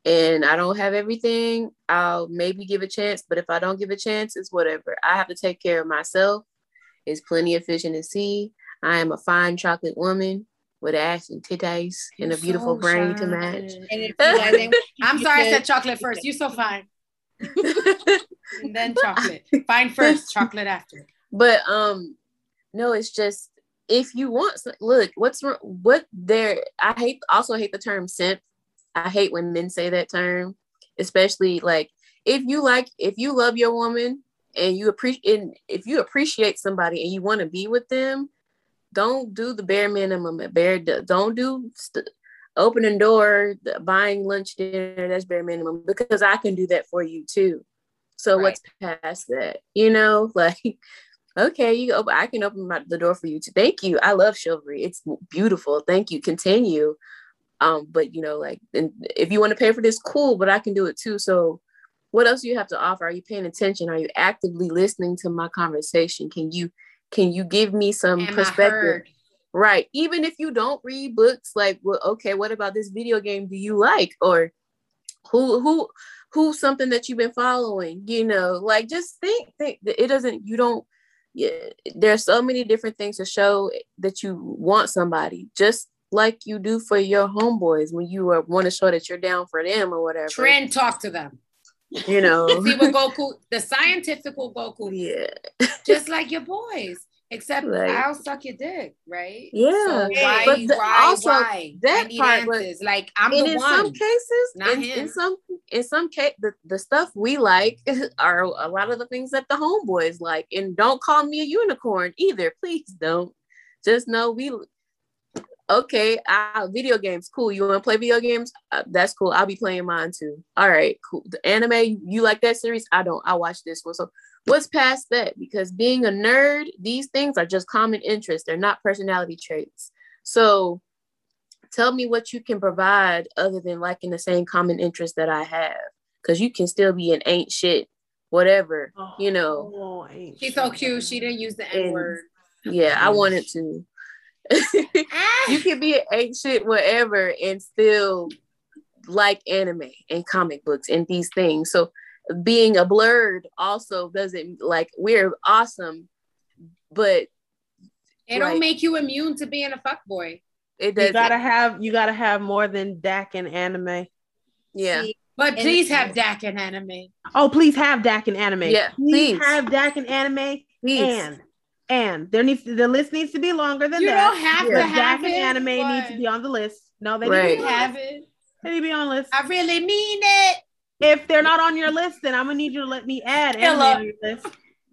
Speaker 4: and I don't have everything, I'll maybe give a chance. But if I don't give a chance, it's whatever. I have to take care of myself. There's plenty of fish in the sea. I am a fine chocolate woman with ass and titties and a beautiful
Speaker 2: so
Speaker 4: brain to match.
Speaker 1: And if you guys [laughs] ain't-
Speaker 2: I'm sorry I said chocolate first. You're so fine. [laughs] And then chocolate. Fine [laughs] first, chocolate after.
Speaker 4: but um no it's just if you want look what's what there i hate also hate the term simp. I hate when men say that term especially like if you like if you love your woman and you appreciate if you appreciate somebody and you want to be with them don't do the bare minimum at bare don't do st- opening door the- buying lunch dinner that's bare minimum because i can do that for you too. So what's past that you know? [laughs] Like okay you open i can open my, the door for you To, thank you. I love chivalry. It's beautiful. Thank you. Continue. Um but you know like and if you want to pay for this cool but i can do it too. So what else do you have to offer? Are you paying attention? Are you actively listening to my conversation? Can you can you give me some
Speaker 2: Am
Speaker 4: perspective? Right. Even if you don't read books, like, well, okay, what about this video game do you like? Or who who who's something that you've been following? You know, like just think think that it doesn't you don't yeah, there's so many different things to show that you want somebody, just like you do for your homeboys when you are, want to show that you're down for them or whatever.
Speaker 2: Trend talk to them.
Speaker 4: You know. [laughs]
Speaker 2: See what [laughs] Goku, the scientifical Goku,
Speaker 4: yeah.
Speaker 2: just like your boys. Except I'll suck your dick, right?
Speaker 4: Yeah.
Speaker 2: So why,
Speaker 4: But the-
Speaker 2: why,
Speaker 4: also,
Speaker 2: why?
Speaker 4: that part, but-
Speaker 2: Like I'm
Speaker 4: and
Speaker 2: the
Speaker 4: in
Speaker 2: one.
Speaker 4: some cases
Speaker 2: not
Speaker 4: in,
Speaker 2: him.
Speaker 4: in some in some case the, the stuff we like [laughs] are a lot of the things that the homeboys like and don't call me a unicorn either please don't just know we okay, I, video games, cool. You want to play video games? Uh, that's cool. I'll be playing mine too. All right, cool. The anime, you like that series? I don't. I watch this one. So what's past that? Because being a nerd, these things are just common interests. They're not personality traits. So tell me what you can provide other than liking the same common interest that I have. Because you can still be an ain't shit, whatever, oh, you know.
Speaker 2: Oh, She's so cute. She didn't use the N word.
Speaker 4: Yeah, I wanted to. [laughs] you can be an shit whatever and still like anime and comic books and these things. So being a blurred also doesn't like we're awesome, but
Speaker 2: it don't make you immune to being a fuck boy.
Speaker 3: It does. You gotta have you gotta have more than Dak and anime.
Speaker 4: Yeah.
Speaker 2: See, but please have Dak and anime.
Speaker 3: Oh, please have Dak and anime.
Speaker 4: Yeah,
Speaker 3: please, please. have Dak and anime. Please. And and there needs to, the list needs to be longer than
Speaker 2: you
Speaker 3: that.
Speaker 2: You don't have to have
Speaker 3: it. anime but... need to be on the list. No, they
Speaker 2: right. need to have it.
Speaker 3: They need to be on the list.
Speaker 2: I really mean it.
Speaker 3: If they're not on your list, then I'm gonna need you to let me add anime on your list.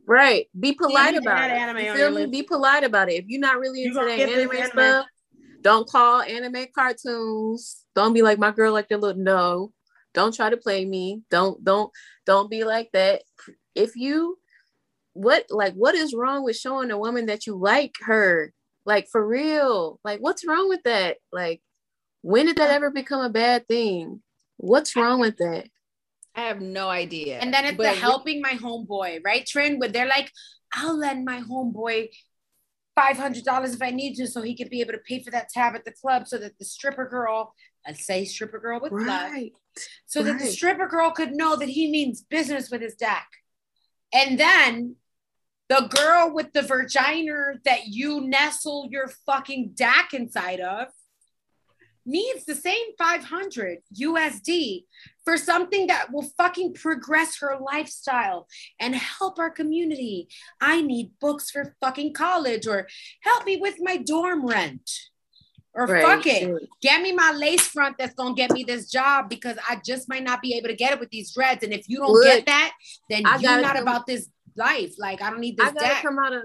Speaker 4: Right. Be polite about it. Anime you feel me? List. Be polite about it. If you're not really into that anime, anime stuff, don't call anime cartoons. Don't be like my girl like that little no. Don't try to play me. Don't don't don't be like that. If you what like what is wrong with showing a woman that you like her? Like for real. Like what's wrong with that? Like when did that ever become a bad thing? What's wrong with that?
Speaker 1: I have no idea.
Speaker 2: And then it's but the helping my homeboy, right, Trin? Where they're like, I'll lend my homeboy five hundred dollars if I need to, so he could be able to pay for that tab at the club, so that the stripper girl, let's say stripper girl with right. so right. that the stripper girl could know that he means business with his deck. And then the girl with the vagina that you nestle your fucking DAC inside of needs the same 500 USD for something that will fucking progress her lifestyle and help our community. I need books for fucking college or help me with my dorm rent. Or right, fuck it, sure. get me my lace front that's gonna get me this job because I just might not be able to get it with these dreads. And if you don't Look, get that, then I you're not about this life. Like I don't need this. I
Speaker 4: gotta deck. come out of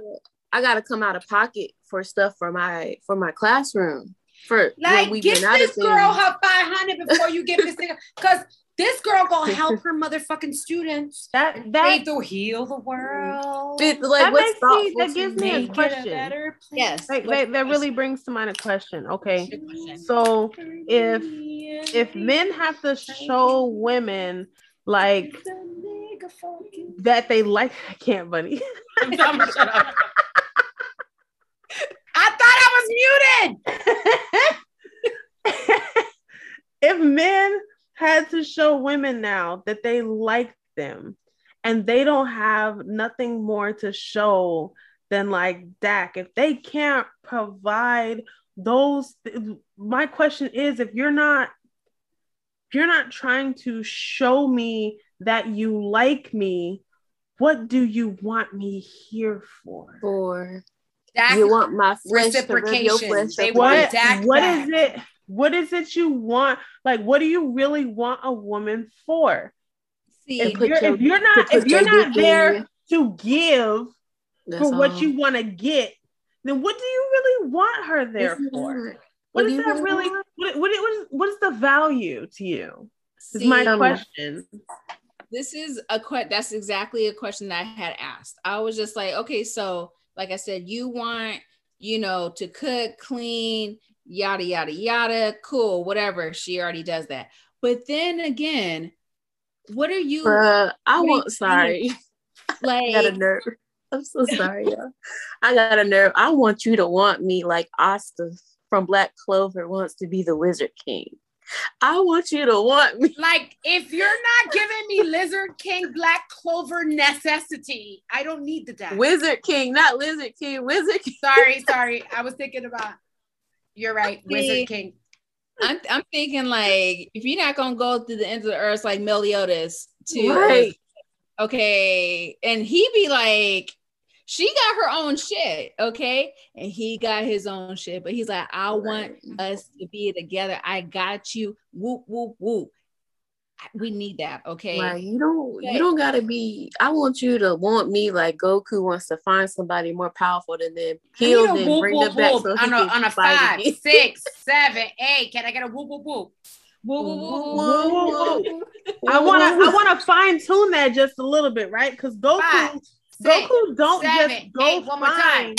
Speaker 4: I gotta come out of pocket for stuff for my for my classroom. For
Speaker 2: like give this girl her 500 before you give this thing [laughs] because this girl gonna help [laughs] her motherfucking students.
Speaker 3: That that
Speaker 2: to heal the world.
Speaker 3: It, like that what's me, that gives me a question. A yes, like, that, that really brings to mind a question. Okay, so if if men have to show women like that they like, I can't, buddy. I
Speaker 2: thought I was
Speaker 3: muted. [laughs] if men had to show women now that they like them and they don't have nothing more to show than like Dak. If they can't provide those, my question is if you're not if you're not trying to show me that you like me, what do you want me here for?
Speaker 4: For Dak you want my flesh reciprocation.
Speaker 3: They want Dak what is it? What is it you want? Like, what do you really want a woman for? See, if you're, your, if you're not if you're not there to give for all. what you want to get, then what do you really want her there Isn't for? What, what is that really? What, what, what, is, what is the value to you? Is my question.
Speaker 1: This is a question. That's exactly a question that I had asked. I was just like, okay, so like I said, you want you know to cook, clean, yada yada yada cool whatever she already does that but then again what are you
Speaker 4: uh, i won't sorry [laughs] like I got a nerve i'm so sorry y'all. i got a nerve i want you to want me like asta from black clover wants to be the wizard king I want you to want me.
Speaker 2: Like, if you're not giving me Lizard King Black Clover necessity, I don't need the deck.
Speaker 4: Wizard King, not Lizard King. Wizard King.
Speaker 2: Sorry, sorry. I was thinking about you're right, Wizard King.
Speaker 1: I'm I'm thinking like if you're not gonna go through the ends of the earth like Meliodas to right. okay, and he be like, she got her own shit, okay, and he got his own shit, but he's like, I want us to be together. I got you. Whoop whoop whoop. we need that. Okay.
Speaker 4: Like you don't
Speaker 1: Okay.
Speaker 4: you don't gotta be I want you to want me like Goku wants to find somebody more powerful than them.
Speaker 2: I need
Speaker 4: Heal them,
Speaker 2: whoop,
Speaker 4: bring
Speaker 2: whoop,
Speaker 4: them back
Speaker 2: whoop
Speaker 4: so
Speaker 2: on a
Speaker 4: can
Speaker 2: on a five,
Speaker 4: again. [laughs]
Speaker 2: six, seven, eight. Can I get a whoop whoop whoop?
Speaker 3: Whoa, whoa, whoa. I want to I want to fine tune that just a little bit, right? Because Goku
Speaker 2: Five, six,
Speaker 3: Goku don't
Speaker 2: seven,
Speaker 3: just go
Speaker 2: eight. One more time.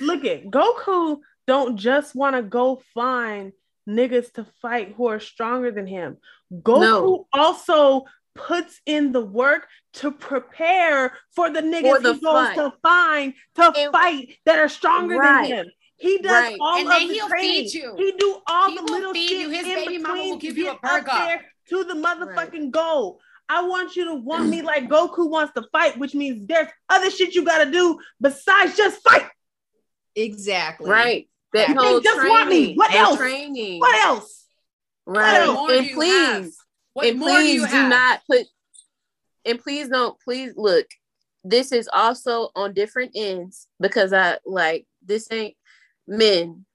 Speaker 3: Look at Goku don't just want to go find niggas to fight who are stronger than him. Goku
Speaker 4: No.
Speaker 3: also puts in the work to prepare for the niggas
Speaker 4: For the
Speaker 3: he goes
Speaker 4: fight.
Speaker 3: to find to
Speaker 4: And-
Speaker 3: fight that are stronger
Speaker 4: Right.
Speaker 3: than him. He does
Speaker 4: Right.
Speaker 3: all
Speaker 2: And
Speaker 3: of
Speaker 2: then
Speaker 3: the
Speaker 2: he'll
Speaker 3: training.
Speaker 2: feed you.
Speaker 3: He do all
Speaker 2: He
Speaker 3: the little
Speaker 2: feed
Speaker 3: shit
Speaker 2: you. His
Speaker 3: in
Speaker 2: baby mama
Speaker 3: between
Speaker 2: will give
Speaker 3: to
Speaker 2: you a burger.
Speaker 3: there to the motherfucking goal. I want you to want me like Goku wants to fight, which means there's other shit you gotta do besides just fight.
Speaker 1: Exactly.
Speaker 4: right. That
Speaker 1: They
Speaker 4: whole
Speaker 3: just
Speaker 4: training.
Speaker 3: want me. What else?
Speaker 4: Training.
Speaker 3: What else?
Speaker 4: Right.
Speaker 3: What
Speaker 2: more do
Speaker 4: and please, and
Speaker 2: more do
Speaker 4: please do, not put and please don't please look this is also on different ends because i like this ain't men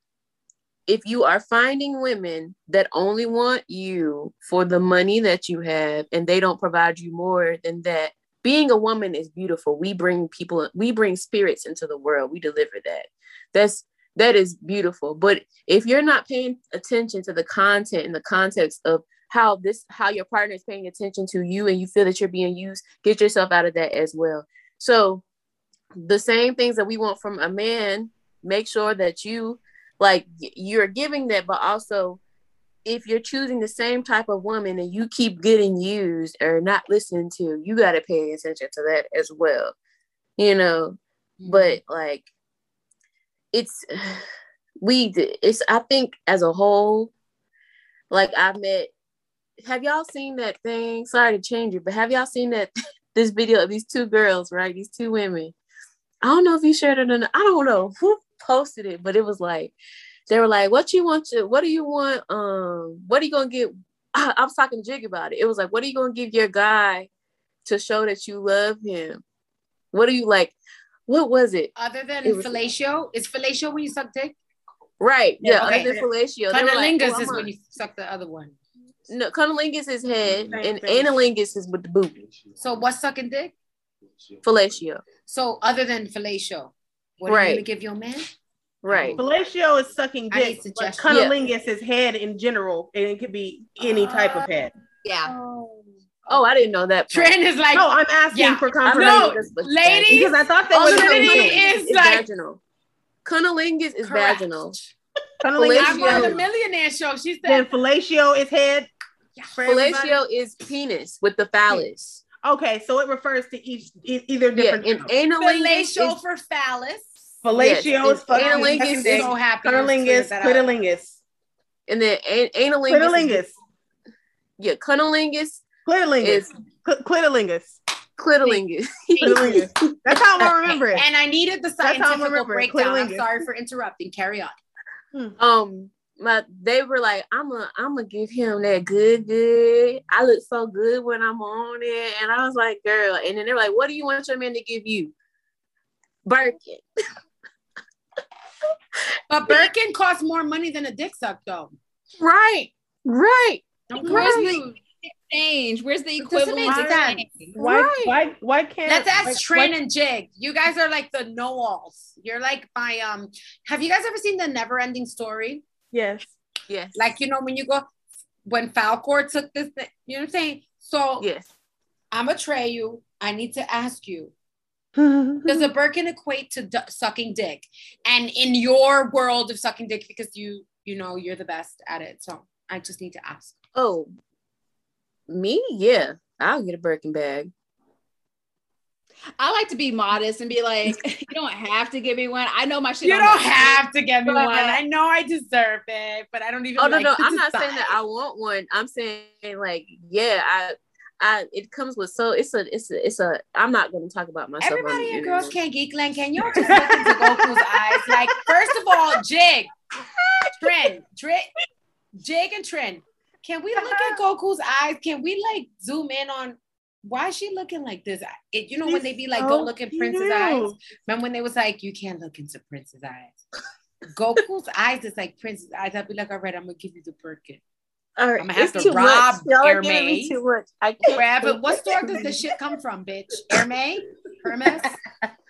Speaker 4: if you are finding women that only want you for the money that you have and they don't provide you more than that being a woman is beautiful. We bring people we bring spirits into the world. We deliver that. That's that is beautiful. But if you're not paying attention to the content and the context of how this how your partner is paying attention to you and you feel that you're being used get yourself out of that as well. So the same things that we want from a man make sure that you like you're giving that but also if you're choosing the same type of woman and you keep getting used or not listening to you got to pay attention to that as well you know? Mm-hmm. But like it's [sighs] we it's i think as a whole like I've met have y'all seen that thing? Sorry to change it but have y'all seen that [laughs] this video of these two girls right? These two women. I don't know if you shared it or not. I don't know. Who posted it but it was like they were like what you want to what do you want um what are you gonna get [laughs] I, I was talking to jig about it it was like what are you gonna give your guy to show that you love him what do you like what was it
Speaker 2: Other than
Speaker 4: It was-
Speaker 2: fellatio, is fellatio when you suck dick?
Speaker 4: Right. Yeah.
Speaker 2: Okay.
Speaker 4: Other than fellatio. Were like, "Oh,
Speaker 2: is when you suck the other one.
Speaker 4: No, cunnilingus is head,
Speaker 3: Same
Speaker 4: and
Speaker 3: thing.
Speaker 4: analingus is with the boot.
Speaker 2: So what's sucking dick?
Speaker 4: Fellatio.
Speaker 2: So other than fellatio, what are you
Speaker 4: Right.
Speaker 2: gonna give your man?
Speaker 4: Right.
Speaker 3: Fellatio is sucking
Speaker 2: I
Speaker 3: dick, but
Speaker 2: suggestions.
Speaker 3: cunnilingus is head in general, and it could be any type of head.
Speaker 1: Yeah.
Speaker 4: Oh, I didn't know that. part.
Speaker 2: Trin is like
Speaker 3: No, I'm asking
Speaker 2: Yeah.
Speaker 3: for
Speaker 4: I'm
Speaker 3: confirmation
Speaker 2: No,
Speaker 4: not- that's what-
Speaker 2: ladies,
Speaker 3: because I thought that was
Speaker 2: is like-
Speaker 4: vaginal. Cunnilingus is
Speaker 2: Correct.
Speaker 4: vaginal.
Speaker 3: Cunnilingus
Speaker 2: I'm on the millionaire show. She
Speaker 3: then
Speaker 2: said
Speaker 3: fellatio is head. for everybody?
Speaker 4: Fellatio is penis with the phallus.
Speaker 3: Okay, so it refers to each either
Speaker 4: Yeah,
Speaker 3: different.
Speaker 4: and analingus
Speaker 2: fellatio
Speaker 4: is
Speaker 2: for phallus.
Speaker 3: Fellatio
Speaker 4: yes,
Speaker 3: is fucking
Speaker 4: analingus is
Speaker 2: so happy. to
Speaker 3: Cunnilingus,
Speaker 2: clear
Speaker 3: clitolingus,
Speaker 4: and then an- analingus.
Speaker 3: clitolingus,
Speaker 4: Is, yeah, cunnilingus
Speaker 3: clitolingus,
Speaker 4: is
Speaker 3: Cl- clitolingus,
Speaker 4: clitolingus. [laughs]
Speaker 3: clitolingus. That's how I remember it.
Speaker 2: And I needed the
Speaker 3: how I
Speaker 2: scientific
Speaker 3: remember
Speaker 2: breakdown. I'm sorry for interrupting. Carry on.
Speaker 4: um my they were like i'm gonna i'm gonna give him that good good i look so good when i'm on it and i was like girl and then they're like what do you want your man to give you birkin [laughs]
Speaker 2: But Birkin costs more money than a dick suck, though.
Speaker 4: right right
Speaker 1: Where's
Speaker 2: cost
Speaker 1: the
Speaker 2: me.
Speaker 1: exchange? Where's the equivalent?
Speaker 2: make
Speaker 1: of
Speaker 2: sense.
Speaker 1: exchange?
Speaker 3: Why,
Speaker 4: Right.
Speaker 3: why, why can't?
Speaker 2: Let's ask
Speaker 3: why-
Speaker 2: Trin
Speaker 3: why-
Speaker 2: and Jig. You guys are like the know-alls. You're like my um. Have you guys ever seen the Never-Ending Story?
Speaker 3: Yes.
Speaker 4: yes
Speaker 2: Like you know when you go when Falkor took this, thing, you know what I'm saying? So
Speaker 4: yes
Speaker 2: I'm gonna tray you. I need to ask you. Does a [laughs] Birkin equate to d- sucking dick? And in your world of sucking dick, because you you know you're the best at it, so I just need to ask.
Speaker 4: oh me yeah i'll get a birkin bag
Speaker 1: I like to be modest and be like, [laughs] you don't have to give me one. I know my shit.
Speaker 2: You don't have to give me one. I know I deserve it, but I don't even.
Speaker 4: oh no
Speaker 2: like
Speaker 4: no i'm not saying that i want one i'm saying like yeah i I, it comes with so it's a it's a it's a I'm not going to talk about myself. on
Speaker 2: Everybody in Girls. Can't Geek Land, can y'all just look into Goku's eyes? Like, first of all, Jig, Trin, Trin, Jig and Trin, can we look at Goku's eyes? Can we like zoom in on why is she looking like this? It, you know, when they be like, go
Speaker 3: so
Speaker 2: look in Prince's eyes. Remember when they was like, you can't look into Prince's eyes. Goku's eyes is like Prince's eyes. I'd be like, all right, I'm gonna give you the Birkin.
Speaker 4: All right,
Speaker 2: I'ma have
Speaker 4: it's
Speaker 2: to rob
Speaker 4: much. Y'all are giving me
Speaker 2: Hermes.
Speaker 4: too much. I can't.
Speaker 2: Grab it. What [laughs] store does this shit come from, bitch? [laughs] Hermes? Hermes?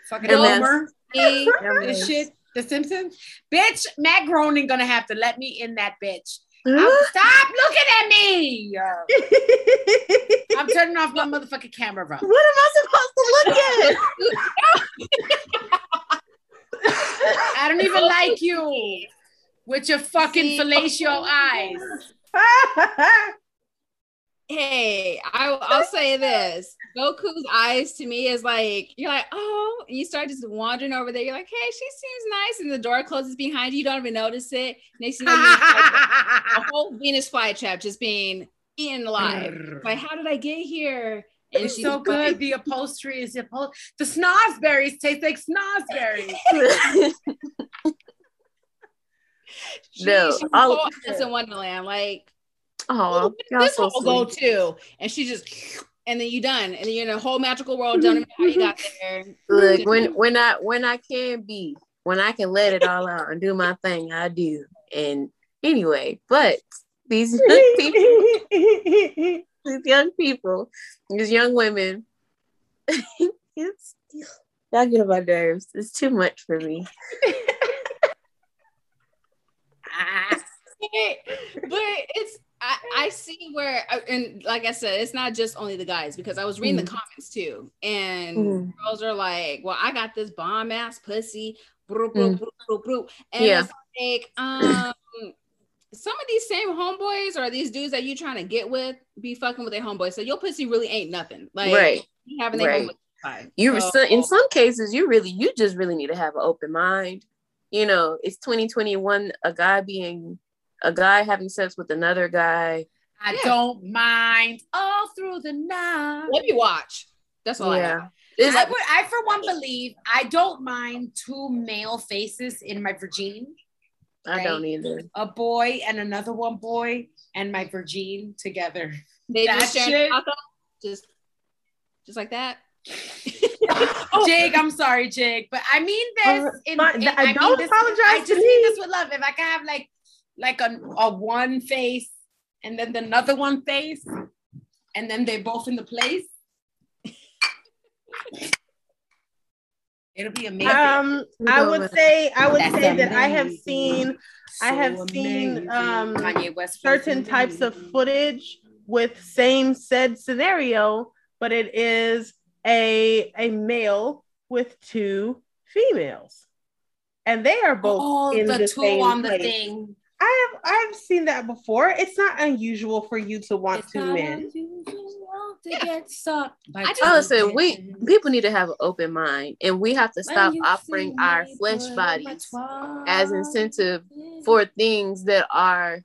Speaker 2: Fucking. Homer? This shit? The Simpsons? Bitch, Matt Groening gonna have to let me in that bitch. I'm- stop looking at me. [laughs] I'm turning off my motherfucking camera, bro.
Speaker 3: What am I supposed to look at?
Speaker 2: I don't even like you with your fucking
Speaker 1: See?
Speaker 2: fellatio eyes. [laughs]
Speaker 1: Hey, I, I'll say this: Goku's eyes to me is like you're like, oh, and you start just wandering over there. You're like, hey, she seems nice, and the door closes behind you. You don't even notice it. Next thing you know, a [laughs] whole Venus flytrap just being eaten alive. Like, how did I get here? And
Speaker 2: It's so good.
Speaker 1: like,
Speaker 2: The upholstery is upholstery. The snozberries taste like snozberries. [laughs]
Speaker 1: she,
Speaker 4: No,
Speaker 1: she's
Speaker 4: all-
Speaker 1: in Wonderland. Like,
Speaker 4: oh,
Speaker 1: this
Speaker 4: so
Speaker 1: whole go too, and she just, and then you done, and then you're in a whole magical world. Don't even know how you got mm-hmm. there.
Speaker 4: Look, when when I when I can be, when I can let it all out and do my thing, I do. And anyway, but these young [laughs] people, these young people, these young women, [laughs] it's y'all get on my nerves. It's too much for me. [laughs] [laughs]
Speaker 1: but it's I, I see where and like I said, it's not just only the guys because I was reading the
Speaker 4: Mhm.
Speaker 1: comments too, and
Speaker 4: Mhm.
Speaker 1: girls are like, "Well, I got this bomb ass pussy," broo, broo,
Speaker 4: Mm.
Speaker 1: broo, broo, broo. and
Speaker 4: Yeah.
Speaker 1: it's like, um, some of these same homeboys or these dudes that you trying to get with be fucking with their homeboys, so your pussy really ain't nothing. Like,
Speaker 4: right.
Speaker 1: you having
Speaker 4: right. You
Speaker 1: so,
Speaker 4: in some cases, you really you just really need to have an open mind. You know, it's 2021. A guy being a guy having sex with another guy.
Speaker 2: I
Speaker 1: Yeah.
Speaker 2: don't mind all through the night.
Speaker 1: Let me watch. That's all I
Speaker 4: yeah,
Speaker 1: have.
Speaker 4: It's-
Speaker 2: I would, I for one believe I don't mind two male faces in my virgin,
Speaker 4: I don't either.
Speaker 2: a boy and another one boy, and my virgin together.
Speaker 1: They
Speaker 2: That
Speaker 1: just sharing
Speaker 2: shit-
Speaker 1: just just like that. [laughs] [laughs]
Speaker 2: Jig, I'm sorry, Jig, but I mean this.
Speaker 3: Uh,
Speaker 2: in,
Speaker 3: fine.
Speaker 2: in-
Speaker 3: I
Speaker 2: mean
Speaker 3: don't
Speaker 2: this-
Speaker 3: apologize
Speaker 2: I
Speaker 3: to
Speaker 2: just
Speaker 3: me.
Speaker 2: mean this with love. If I can have like like a, a one face and then another one face, and then they're both in the place, [laughs] it'll be amazing.
Speaker 3: Um, I would say I would
Speaker 2: That's
Speaker 3: say that I have
Speaker 2: amazing.
Speaker 3: seen I have
Speaker 2: So
Speaker 3: seen, um,
Speaker 2: Kanye West
Speaker 3: certain types of footage with same said scenario, but it is a a male with two females, and they are both
Speaker 2: Oh,
Speaker 3: in
Speaker 2: the,
Speaker 3: the,
Speaker 2: two
Speaker 3: same
Speaker 2: on the thing.
Speaker 3: I have I've seen that before. It's not unusual for you to want
Speaker 2: It's
Speaker 3: two
Speaker 2: not
Speaker 3: men.
Speaker 2: unusual to get sucked by
Speaker 1: I just-
Speaker 4: Listen, we people need to have an open mind, and we have to stop offering our
Speaker 2: me
Speaker 4: flesh bodies as incentive for things that are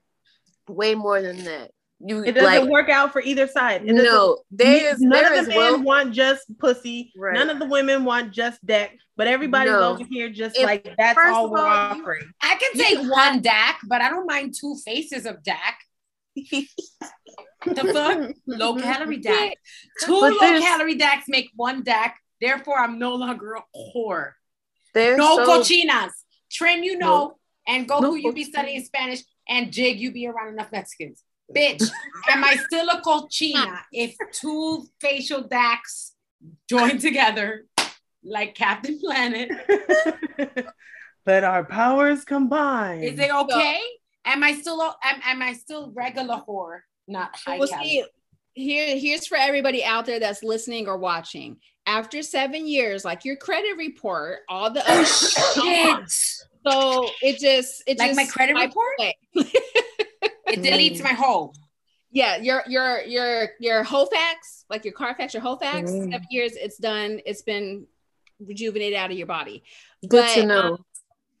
Speaker 4: way more than that. You
Speaker 3: It doesn't
Speaker 4: like
Speaker 3: work out for either side. It
Speaker 4: no, there is
Speaker 3: none of the men
Speaker 4: well
Speaker 3: want just pussy.
Speaker 4: Right.
Speaker 3: None of the women want just deck. But everybody's
Speaker 4: No.
Speaker 3: over here just
Speaker 4: If-
Speaker 3: like that's all we're
Speaker 4: you-
Speaker 3: offering.
Speaker 2: I can take
Speaker 4: have-
Speaker 2: one DAC, but I don't mind two faces of DAC. The fuck? Low calorie [laughs] DAC. Two
Speaker 4: But
Speaker 2: low calorie DACs make one DAC. Therefore, I'm no longer a whore. No
Speaker 4: so
Speaker 2: cochinas. Trin, you know, and Goku,
Speaker 4: No
Speaker 2: you be studying Spanish, and Jig, you be around enough Mexicans. Bitch, [laughs] am I still a cochina if two facial DACs join together like Captain Planet? [laughs]
Speaker 3: Let our powers combine.
Speaker 2: Is it okay? Am I still am, am I still regular whore, not high
Speaker 1: Well,
Speaker 2: calorie?
Speaker 1: see, here, here's for everybody out there that's listening or watching. After seven years, like your credit report, all the
Speaker 2: Oh
Speaker 1: other [gasps]
Speaker 2: shit!
Speaker 1: so it just it
Speaker 2: Like
Speaker 1: just
Speaker 2: my credit report? [laughs]
Speaker 1: away.
Speaker 2: It deletes my whole.
Speaker 1: Yeah, your your your your whole facts, like your Carfax, your Hofax,
Speaker 4: Mm.
Speaker 1: seven years, it's done. It's been rejuvenated out of your body.
Speaker 4: good
Speaker 1: but,
Speaker 4: to know.
Speaker 1: um,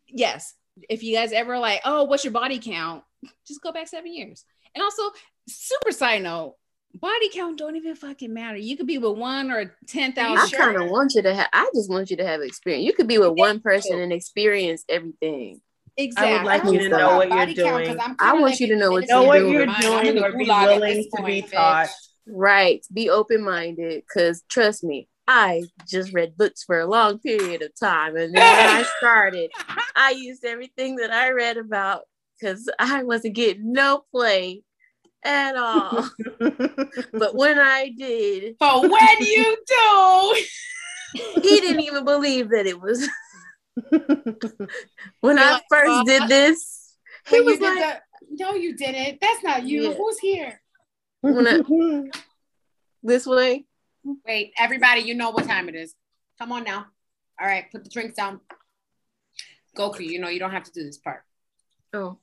Speaker 1: Yes, if you guys ever like, oh, what's your body count? [laughs] Just go back seven years. And also, super side note, body count don't even fucking matter. You could be with one or ten thousand.
Speaker 4: I
Speaker 1: thousand.
Speaker 4: kind of want you to have. I just want you to have experience. You could be with one person and experience everything.
Speaker 1: Exactly.
Speaker 3: I would like
Speaker 4: you to
Speaker 3: you
Speaker 4: know
Speaker 3: to know what you're
Speaker 2: count,
Speaker 3: doing.
Speaker 2: 'cause I'm
Speaker 4: I
Speaker 2: kinda
Speaker 4: want
Speaker 2: like
Speaker 4: you to know what
Speaker 3: Know
Speaker 4: you're
Speaker 3: what
Speaker 2: the
Speaker 4: doing.
Speaker 3: you're
Speaker 2: mind. I'm in
Speaker 3: doing or be willing to be taught.
Speaker 4: Right. Be open minded. Cause trust me, I just read books for a long period of time. And then when I started, I used everything that I read about because I wasn't getting no play at all. but when I did, [laughs]
Speaker 2: But when you do, [laughs]
Speaker 4: he didn't even believe that it was. [laughs] when
Speaker 1: You're
Speaker 4: I
Speaker 1: like,
Speaker 4: first
Speaker 1: "Uh,
Speaker 4: did this, he was like,
Speaker 2: the- no, you didn't. That's not you.
Speaker 4: Yeah.
Speaker 2: Who's here?
Speaker 4: when I, [laughs] this way.
Speaker 2: Wait, everybody, you know what time it is. Come on now. All right, put the drinks down. Goku, you know you don't have to do this part.
Speaker 4: Oh,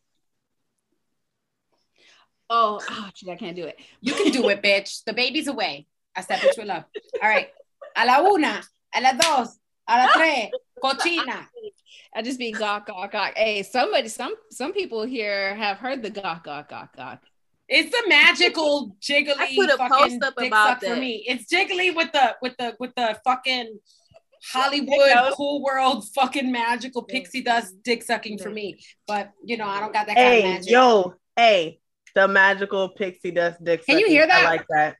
Speaker 1: Oh, oh, shit, I can't do it.
Speaker 2: You can do it, bitch. The baby's away. I step into love. All right. A la una, a la dos, a la [laughs] tres, cochina.
Speaker 1: I just be gawk, gawk, gawk. Hey, somebody, some some people here have heard the gawk, gawk, gawk, gawk.
Speaker 2: It's a magical jiggly
Speaker 4: I put a
Speaker 2: fucking
Speaker 4: post up about
Speaker 2: suck for me. It's jiggly with the with the with the fucking Hollywood cool world fucking magical pixie dust dick sucking for me. But you know, I don't got that kind of
Speaker 3: hey,
Speaker 2: magic.
Speaker 3: yo, hey, the magical pixie dust dick.
Speaker 2: Can you
Speaker 3: sucking.
Speaker 2: hear that?
Speaker 3: I like that.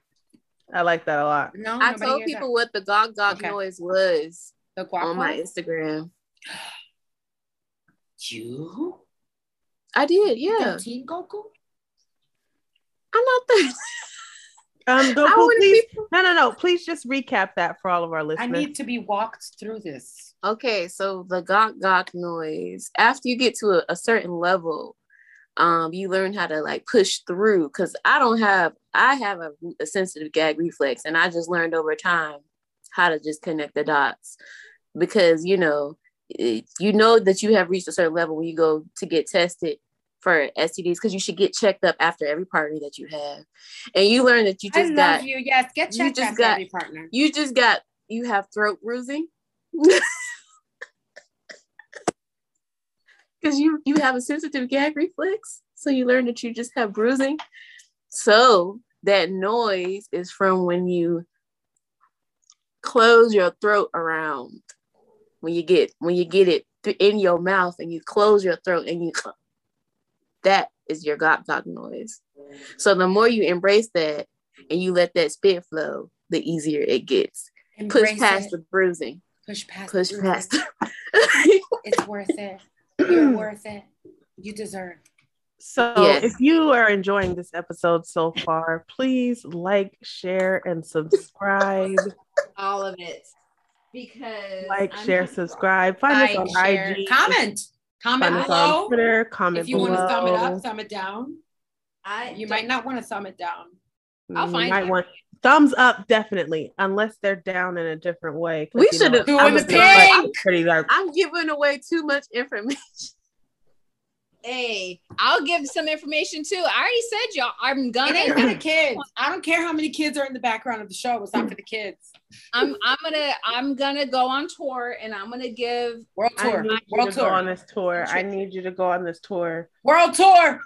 Speaker 3: I like that a lot.
Speaker 2: No,
Speaker 4: I told
Speaker 2: hears
Speaker 4: people what the gog gog
Speaker 2: Okay.
Speaker 4: noise was
Speaker 2: that. The guac
Speaker 4: on my? Instagram.
Speaker 2: You?
Speaker 4: I did, yeah.
Speaker 2: The teen Goku?
Speaker 4: I'm not that. [laughs]
Speaker 3: Um,
Speaker 4: I
Speaker 3: Goku, please.
Speaker 4: be-
Speaker 3: No, no, no. Please just recap that for all of our listeners.
Speaker 2: I need to be walked through this.
Speaker 4: Okay, so the gawk gawk noise. After you get to a, a certain level, um, you learn how to like push through. Cause I don't have, I have a, a sensitive gag reflex, and I just learned over time how to just connect the dots. Because you know, it, you know that you have reached a certain level when you go to get tested for STDs, because you should get checked up after every partner that you have, and you learn that you
Speaker 2: I
Speaker 4: just
Speaker 2: love
Speaker 4: got
Speaker 2: you. Yes, get
Speaker 4: you
Speaker 2: checked
Speaker 4: just
Speaker 2: after
Speaker 4: got-
Speaker 2: every partner.
Speaker 4: you just got you have throat bruising [laughs] because you you have a sensitive gag reflex so you learn that you just have bruising so that noise is from when you close your throat around when you get when you get it th- in your mouth and you close your throat and you that is your gok gok noise so the more you embrace that and you let that spit flow the easier it gets push past
Speaker 2: it.
Speaker 4: the bruising
Speaker 2: push past
Speaker 4: push
Speaker 2: the
Speaker 4: past.
Speaker 2: It's worth it. [laughs] You're worth it. You deserve.
Speaker 3: So,
Speaker 4: Yes.
Speaker 3: if you are enjoying this episode so far, please like, share, and subscribe.
Speaker 1: All of it. Because
Speaker 3: like,
Speaker 1: I'm-
Speaker 3: share, subscribe. Find
Speaker 2: Like,
Speaker 3: us on
Speaker 2: share,
Speaker 3: IG.
Speaker 2: comment. Comment
Speaker 3: Find us on. Twitter. Comment
Speaker 2: If you
Speaker 3: below.
Speaker 2: want to thumb it up, thumb it down.
Speaker 1: I
Speaker 2: You might not want to thumb it down.
Speaker 1: I'll find
Speaker 3: might
Speaker 1: you.
Speaker 3: want thumbs up definitely, unless they're down in a different way.
Speaker 4: We should've-
Speaker 2: Doing
Speaker 3: I'm
Speaker 2: the
Speaker 3: a bit like-
Speaker 2: pink.
Speaker 3: pretty dark.
Speaker 4: i'm giving away too much information [laughs]
Speaker 1: Hey, I'll give some information too. I already said y'all. I'm
Speaker 2: It
Speaker 1: gonna.
Speaker 2: ain't for the kids. I don't care how many kids are in the background of the show. It's not for the kids.
Speaker 1: I'm. I'm gonna. I'm gonna go on tour, and I'm gonna give.
Speaker 2: World
Speaker 3: I
Speaker 2: tour.
Speaker 3: need you
Speaker 2: World
Speaker 3: to go on this tour. I need you to go on this tour.
Speaker 2: World tour.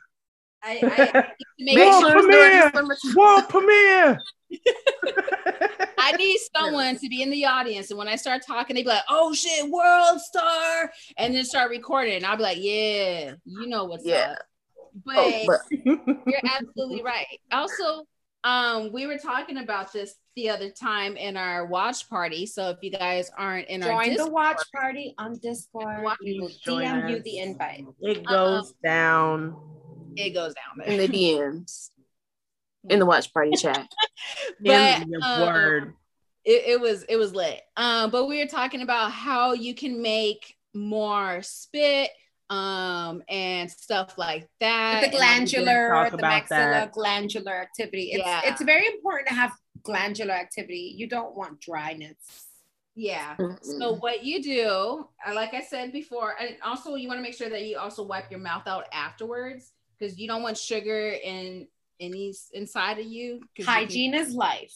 Speaker 1: I. I, I need to make [laughs]
Speaker 4: Make
Speaker 3: World
Speaker 1: sure-
Speaker 4: sure it's during
Speaker 3: premiere! World premiere. [laughs] [laughs]
Speaker 1: I need someone to be in the audience, and when I start talking, they be like, "Oh shit, world star," and then start recording, and I'll be like, "Yeah, you know what's
Speaker 4: Yeah.
Speaker 1: up." Oh, but,
Speaker 4: Oh, but
Speaker 1: you're absolutely right. Also, um, we were talking about this the other time in our watch party. So if you guys aren't in our
Speaker 2: Join the watch party on Discord.
Speaker 1: Watch-
Speaker 2: We will
Speaker 3: Join
Speaker 2: DM you the invite.
Speaker 3: it goes down.
Speaker 1: it goes down
Speaker 4: in
Speaker 1: there.
Speaker 4: the DMs, in the watch party chat. [laughs]
Speaker 1: But,
Speaker 3: in your
Speaker 1: um,
Speaker 3: word.
Speaker 1: it, it was it was lit. Um, but we were talking about how you can make more spit um and stuff like that.
Speaker 2: the
Speaker 1: And I was gonna-
Speaker 2: glandular,
Speaker 3: talk
Speaker 2: the maxilla
Speaker 3: that.
Speaker 2: glandular activity. It's,
Speaker 1: Yeah.
Speaker 2: it's very important to have glandular activity. You don't want dryness.
Speaker 1: Yeah.
Speaker 4: Mm-mm.
Speaker 1: So what you do, uh, like I said before, and also you want to make sure that you also wipe your mouth out afterwards because you don't want sugar in any inside of you. 'cause you can-
Speaker 2: Hygiene is life.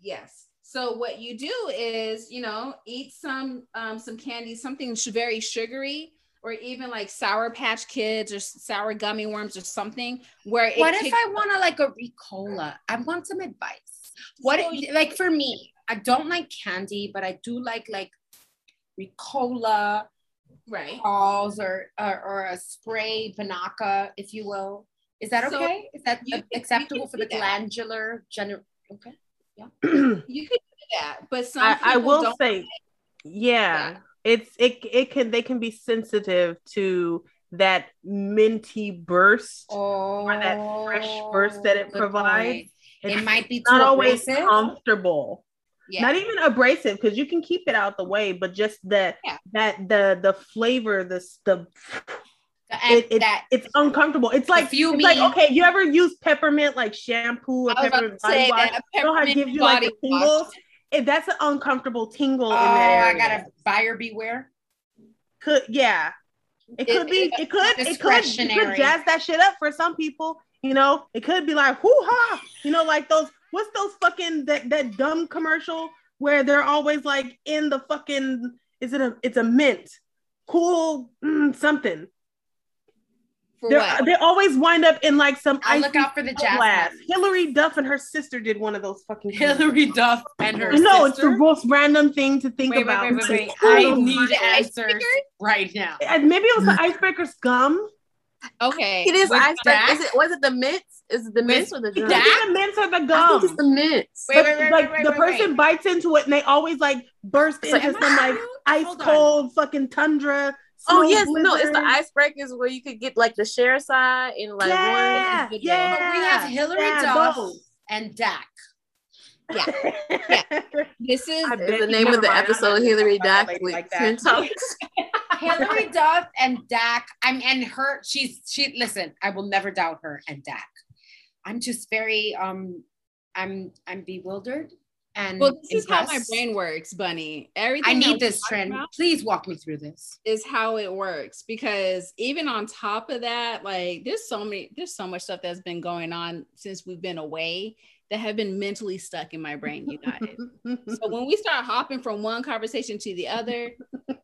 Speaker 1: yes. So what you do is, you know, eat some um, some candy, something very sugary, or even like Sour Patch Kids or sour gummy worms or something. Where it
Speaker 2: What if
Speaker 1: takes-
Speaker 2: I want to like a Ricola? I want some advice. What
Speaker 1: So
Speaker 2: if- like for me? I don't like candy, but I do like like Ricola,
Speaker 1: right?
Speaker 2: balls, or or, or a spray Binaca, if you will. Is that
Speaker 1: So
Speaker 2: okay? Is that
Speaker 1: you you
Speaker 2: acceptable for the
Speaker 1: that.
Speaker 2: glandular gener? Okay.
Speaker 1: Yeah you could do that, but some
Speaker 3: I, I will
Speaker 1: don't
Speaker 3: say, yeah,
Speaker 1: Yeah.
Speaker 3: It's it it can they can be sensitive to that minty burst
Speaker 2: Oh,
Speaker 3: or that fresh burst that it
Speaker 2: oh,
Speaker 3: provides.
Speaker 2: It might be
Speaker 3: not always
Speaker 2: abrasive.
Speaker 3: comfortable.
Speaker 1: Yeah.
Speaker 3: Not even abrasive because you can keep it out the way, but just that
Speaker 1: Yeah.
Speaker 3: that the the flavor, the the it, it,
Speaker 2: that
Speaker 3: it's uncomfortable. It's like
Speaker 2: fuming-
Speaker 3: it's like okay, you ever use peppermint like shampoo or
Speaker 1: I was about
Speaker 3: peppermint
Speaker 1: to
Speaker 3: body
Speaker 1: say
Speaker 3: wash?
Speaker 1: that
Speaker 3: You know how it
Speaker 1: peppermint
Speaker 3: gives you like the tingles? If that's an uncomfortable tingle
Speaker 2: oh,
Speaker 3: in that area.
Speaker 2: I gotta buyer beware.
Speaker 3: could yeah. It
Speaker 1: It-
Speaker 3: could be
Speaker 1: it-
Speaker 3: it could it could it could jazz that shit up for some people. You know, it could be like hoo ha, you know, like those what's those fucking that that dumb commercial where they're always like in the fucking is it a it's a mint cool mm, something.
Speaker 1: For
Speaker 3: They're,
Speaker 1: what?
Speaker 3: Uh, they always wind up in like some
Speaker 2: I'll look out for the jazz.
Speaker 3: glass.
Speaker 2: hands.
Speaker 3: Hilary Duff and her sister did one of those fucking.
Speaker 2: Hilary Duff and her sister.
Speaker 3: No, it's the most random thing to think
Speaker 2: Wait, wait,
Speaker 3: about.
Speaker 2: wait, wait, wait.
Speaker 3: Cool.
Speaker 2: I need
Speaker 1: Ice
Speaker 2: answers right now.
Speaker 3: And maybe it was the [laughs] icebreaker scum.
Speaker 1: Okay.
Speaker 4: It is
Speaker 2: With
Speaker 4: ice it was it the mints? Is it the mints or the gum?
Speaker 3: That?
Speaker 2: that?
Speaker 3: the mints or the
Speaker 4: I think
Speaker 3: gum.
Speaker 4: it's the mints.
Speaker 2: Wait,
Speaker 3: But,
Speaker 2: wait, wait,
Speaker 3: like
Speaker 2: wait,
Speaker 3: the person
Speaker 2: wait.
Speaker 3: bites into it and they always like burst
Speaker 4: It's
Speaker 3: into
Speaker 2: Am I
Speaker 3: some like ice
Speaker 2: Hold on.
Speaker 3: cold fucking tundra.
Speaker 4: Oh
Speaker 3: snow
Speaker 4: yes, no, it's the icebreakers where you could get like the share side in like
Speaker 3: yeah,
Speaker 1: one-
Speaker 3: yeah.
Speaker 2: But we have Hilary
Speaker 3: yeah,
Speaker 2: Duff
Speaker 3: those.
Speaker 2: and Dak. [laughs]
Speaker 1: This is
Speaker 3: I
Speaker 4: Is the name of the episode Hilary
Speaker 3: gonna talk about
Speaker 4: Duck
Speaker 3: it
Speaker 4: with
Speaker 3: like
Speaker 4: Talks. [laughs]
Speaker 2: Hilary Duff and Dak. I'm and her. She's she. Listen, I will never doubt her and Dak. I'm just very um. I'm I'm bewildered and
Speaker 1: well. This is how my brain works, Bunny. Everything
Speaker 2: I need this trend. Please walk me through this.
Speaker 1: Is how it works because even on top of that, like there's so many, there's so much stuff that's been going on since we've been away that have been mentally stuck in my brain, you guys. so when we start hopping from one conversation to the other,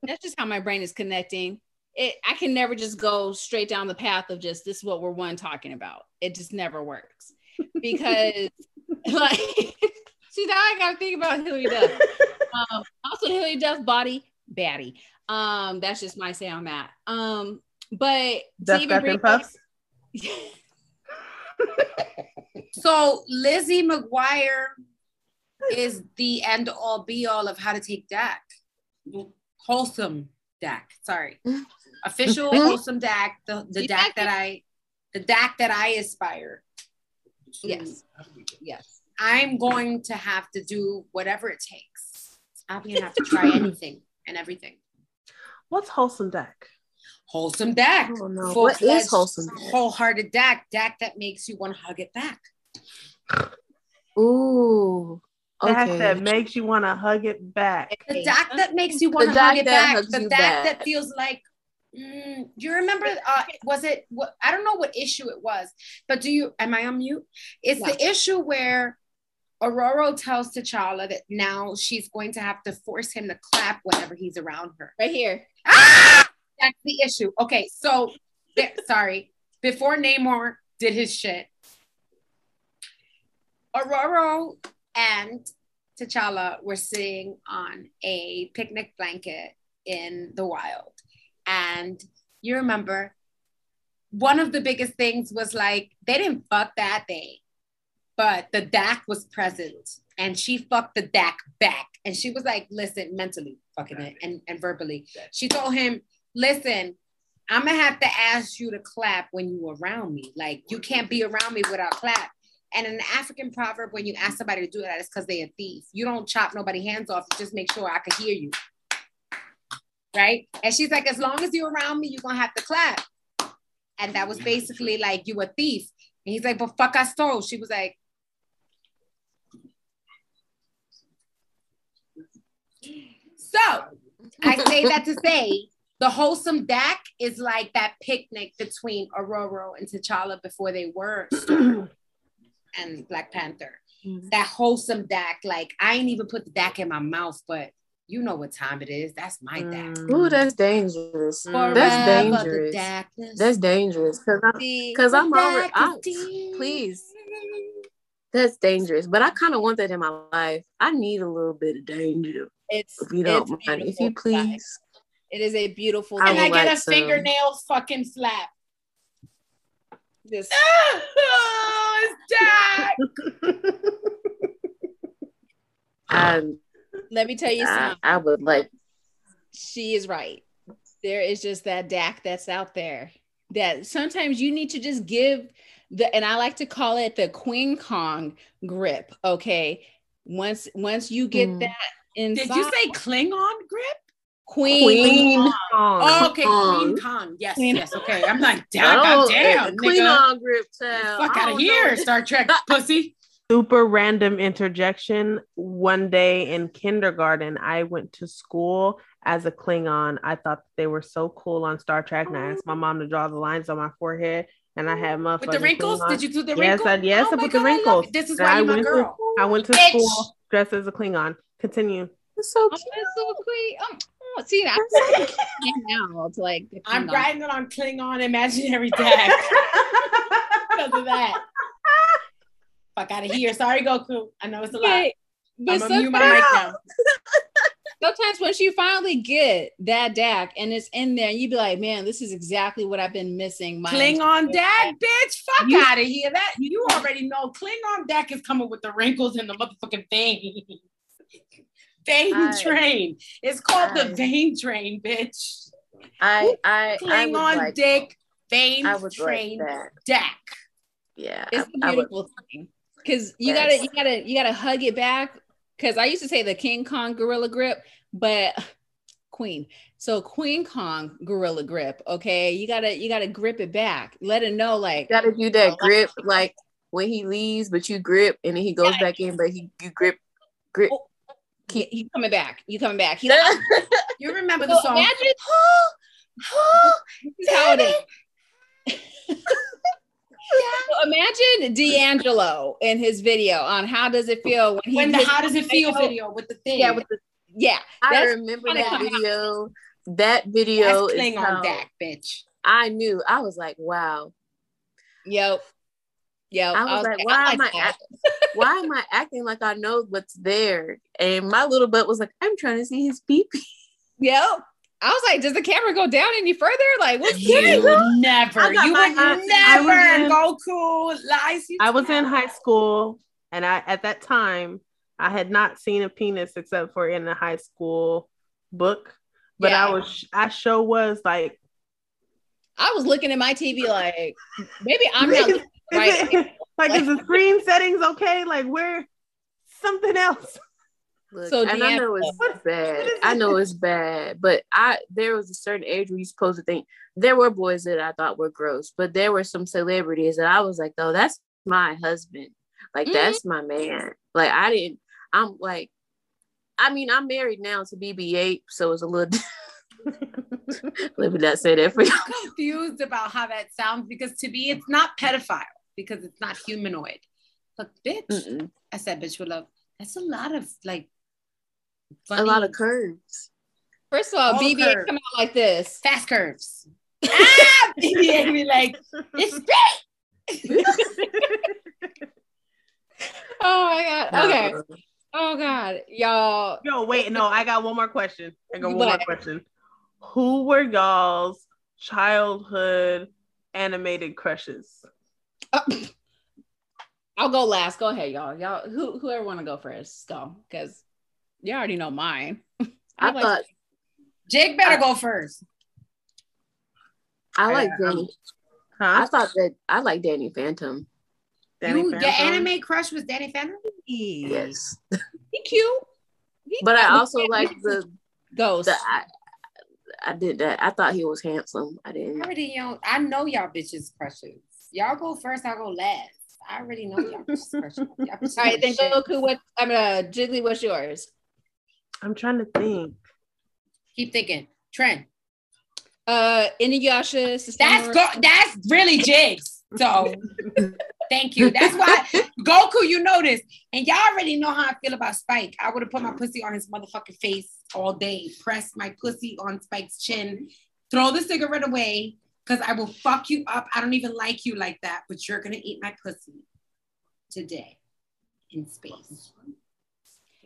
Speaker 1: that's just how my brain is connecting. It I can never just go straight down the path of just this is what we're one talking about. It just never works because [laughs] like see now I gotta think about Hilary Duff. [laughs] Um, also Hilary Duff body baddie. Um, that's just my say on that. Um, but to
Speaker 3: Duff Duff and Puffs. [laughs]
Speaker 2: So Lizzie McGuire is the end all be all of how to take Dak. Wholesome Dak. Sorry. [laughs] Official wholesome Dak. The, the Dak
Speaker 1: that
Speaker 2: I the Dak that I aspire.
Speaker 1: yes, yes.
Speaker 2: I'm going to have to do whatever it takes. I'm gonna have to try [laughs] anything and everything.
Speaker 3: What's wholesome deck?
Speaker 2: Wholesome Dak.
Speaker 4: Oh, no. What wholesome Dak?
Speaker 2: Wholehearted Dak. Dak that makes you want to hug it back.
Speaker 4: Ooh.
Speaker 3: That
Speaker 4: Okay.
Speaker 3: that makes you want to hug it back.
Speaker 2: The Dak that makes you want to hug it back. The
Speaker 4: you
Speaker 2: Dak
Speaker 4: back.
Speaker 2: that feels like. Mm, do you remember? Uh, was it? What I don't know what issue it was, but do you? Am I on mute? It's the issue where Ororo tells T'Challa that now she's going to have to force him to clap whenever he's around her.
Speaker 1: Right here.
Speaker 2: Ah! That's the issue. Okay, so there- sorry. Before Namor did his shit, Ororo and T'Challa were sitting on a picnic blanket in the wild. And you remember one of the biggest things was like they didn't fuck that day, but the DAC was present and she fucked the DAC back. And she was like, listen, mentally fucking it and, and verbally. She told him, listen, I'm gonna have to ask you to clap when you around me. Like you can't be around me without clap. And an African proverb, when you ask somebody to do that, it's because they a thief. You don't chop nobody hands off. Just make sure I can hear you. Right? And she's like, as long as you're around me, you're gonna have to clap. And that was basically like you a thief. And he's like, but fuck I stole. She was like, so I say that to say [laughs] the wholesome Dak is like that picnic between Ororo and T'Challa before they were [clears throat] and Black Panther.
Speaker 4: Mhm.
Speaker 2: That wholesome Dak, like I ain't even put the Dak in my mouth, but you know what time it is. That's my Dak.
Speaker 3: Mm.
Speaker 4: Ooh, that's dangerous.
Speaker 3: Forever
Speaker 4: That's dangerous. That's dangerous. Cause I'm, cause I'm over. I, please. That's dangerous. But I kind of want that in my life. I need a little bit of danger.
Speaker 1: It's
Speaker 4: If you don't
Speaker 1: it's
Speaker 4: mind, if you
Speaker 1: guys.
Speaker 4: please.
Speaker 1: It is a beautiful
Speaker 4: I
Speaker 2: And I get
Speaker 4: like
Speaker 2: a
Speaker 4: some.
Speaker 2: fingernail fucking slap.
Speaker 1: Just- [laughs]
Speaker 2: oh, it's Dak.
Speaker 4: And [laughs]
Speaker 1: Let me tell you
Speaker 4: I,
Speaker 1: something.
Speaker 4: I would like
Speaker 1: she is right. There is just that DAC that's out there that sometimes you need to just give the and I like to call it the Queen Kong grip. Okay. Once once you get
Speaker 4: Mm.
Speaker 1: that inside
Speaker 2: Did you say Klingon grip?
Speaker 1: Queen,
Speaker 4: Queen.
Speaker 3: Kong.
Speaker 2: Oh, okay,
Speaker 4: Kong.
Speaker 2: Queen Kong. Yes,
Speaker 1: Queen-
Speaker 2: yes. Okay, I'm like,
Speaker 4: Oh,
Speaker 2: damn, goddamn,
Speaker 4: clean
Speaker 2: nigga.
Speaker 4: on grip child.
Speaker 2: Fuck out of here,
Speaker 4: know.
Speaker 2: Star Trek pussy.
Speaker 3: super random interjection. One day in kindergarten, I went to school as a Klingon. I thought they were so cool on Star Trek, and I asked my mom to draw the lines on my forehead, and I had motherfucking
Speaker 2: With the wrinkles?
Speaker 3: Klingon.
Speaker 2: Did you do the
Speaker 3: Yes,
Speaker 2: wrinkles?
Speaker 3: I- yes, I
Speaker 2: oh my
Speaker 3: put the
Speaker 2: God, I
Speaker 3: wrinkles.
Speaker 2: it. This is
Speaker 3: And
Speaker 2: why
Speaker 3: I
Speaker 2: you're my
Speaker 3: went to-
Speaker 2: girl.
Speaker 3: I went to
Speaker 2: Bitch.
Speaker 3: school dressed as a Klingon. Continue.
Speaker 4: It's so
Speaker 1: Oh,
Speaker 4: cute.
Speaker 1: that's so sweet. Um, oh, see, I'm now to like
Speaker 2: I'm
Speaker 1: Klingon.
Speaker 2: grinding on Klingon imaginary deck [laughs] because of that. Fuck out of here. Sorry, Goku. I know it's a lot.
Speaker 1: But
Speaker 2: I'm gonna mute my
Speaker 1: sometimes,
Speaker 2: mic now. [laughs]
Speaker 1: sometimes once you finally get that DAC and it's in there, you'd be like, man, this is exactly what I've been missing. My
Speaker 2: Klingon deck, bitch. Fuck out of here. That you already know. Klingon deck is coming with the wrinkles and the motherfucking vein. [laughs] vein
Speaker 4: I-
Speaker 2: train. It's called
Speaker 4: I-
Speaker 2: the vein train, bitch.
Speaker 4: I I I would
Speaker 2: Klingon
Speaker 4: like
Speaker 2: dick vein
Speaker 4: I would
Speaker 2: train
Speaker 4: like
Speaker 2: deck.
Speaker 4: Yeah.
Speaker 1: it's
Speaker 4: I,
Speaker 1: a
Speaker 4: I would
Speaker 1: beautiful thing because you
Speaker 4: Yes.
Speaker 1: gotta you gotta you gotta hug it back because i used to say the king kong gorilla grip but queen so queen kong gorilla grip okay you gotta you gotta grip it back let it know like
Speaker 4: gotta do that grip like when he leaves, but you grip and then he goes back in, but he you grip grip.
Speaker 1: Oh, Oh, he, coming back you coming back He [laughs] like,
Speaker 2: You remember
Speaker 1: so
Speaker 2: the song?
Speaker 1: imagine this is how it is [laughs] So imagine D'Angelo in his video on how does it feel when he
Speaker 2: when the how does it feel
Speaker 1: know.
Speaker 2: video with the thing?
Speaker 1: yeah with the yeah
Speaker 4: I
Speaker 1: That's
Speaker 4: remember that
Speaker 1: out.
Speaker 4: video. That
Speaker 2: That's
Speaker 4: video is
Speaker 2: Klingon
Speaker 4: how
Speaker 2: deck, bitch.
Speaker 4: I knew. I was like, wow.
Speaker 1: Yep. Yep.
Speaker 4: I was like,
Speaker 1: I
Speaker 4: why am I
Speaker 1: like that.
Speaker 4: act- why am I acting like I know what's there? And my little butt was like, I'm trying to see his pee pee.
Speaker 1: Yep. I was like, does the camera go down any further? Like, what's
Speaker 2: You
Speaker 1: going
Speaker 2: never, you
Speaker 4: my-
Speaker 2: would
Speaker 3: I- I
Speaker 2: never,
Speaker 3: was in-
Speaker 2: Goku lies.
Speaker 3: I was in high school, and I at that time I had not seen a penis except for in the high school book. But
Speaker 1: Yeah.
Speaker 3: I was, I sure was like,
Speaker 1: I was looking at my TV like, maybe I'm not looking right.
Speaker 3: it- [laughs] like, is the screen settings okay? Like, where something else?
Speaker 4: Look,
Speaker 1: So
Speaker 4: and I know it's bad. I know it's bad, but I there was a certain age where you're supposed to think there were boys that I thought were gross, but there were some celebrities that I was like, though, that's my husband. Like
Speaker 1: Mhm.
Speaker 4: that's my man. Like I didn't. I'm like, I mean, I'm married now to BB-8, so it's a little. [laughs] [laughs] Let me not say that for you.
Speaker 2: I'm confused about how that sounds because to me it's not pedophile because it's not humanoid. But bitch,
Speaker 4: Mm-mm.
Speaker 2: I said bitch with love. That's a lot of like
Speaker 4: A lot of curves.
Speaker 1: First of all,
Speaker 2: All
Speaker 1: BB
Speaker 2: curves.
Speaker 1: come out like this.
Speaker 2: fast curves. [laughs] ah, BB be like, it's big. [laughs]
Speaker 1: Oh my god. Okay. Oh god, y'all.
Speaker 3: Yo, wait, no, I got one more question. I got one more question. Who were y'all's childhood animated crushes?
Speaker 1: Uh, [coughs] I'll go last. Go ahead, y'all. Y'all, who whoever want to go first, go because you already know mine.
Speaker 4: I
Speaker 1: like-
Speaker 4: thought
Speaker 2: Jake better go first.
Speaker 4: I like
Speaker 3: Yeah.
Speaker 4: Danny. I
Speaker 3: Huh?
Speaker 4: thought that I like Danny Phantom.
Speaker 3: Danny
Speaker 2: you, your
Speaker 3: Phantom?
Speaker 2: anime crush was Danny Phantom?
Speaker 4: Yes,
Speaker 1: he cute. He
Speaker 4: but I also like the
Speaker 1: ghost.
Speaker 4: the I, I did that. I thought he was handsome. I
Speaker 2: I
Speaker 4: didn't.
Speaker 2: already know. I know y'all bitches crushes. Y'all go first. I'll go last. I already know y'all bitches [laughs] crushes. Y'all
Speaker 1: All right, then
Speaker 2: shit.
Speaker 1: Goku. What? I'm uh, Jiggly. What's yours?
Speaker 3: I'm trying to think.
Speaker 2: Keep thinking. Trent.
Speaker 1: Uh, Inuyasha.
Speaker 2: That's
Speaker 1: Susanoo-
Speaker 2: go- that's really jigs. So [laughs] thank you. That's why Goku, you know this. And y'all already know how I feel about Spike. I would have put my pussy on his motherfucking face all day, press my pussy on Spike's chin, throw the cigarette away, because I will fuck you up. I don't even like you like that, but you're gonna eat my pussy today in space.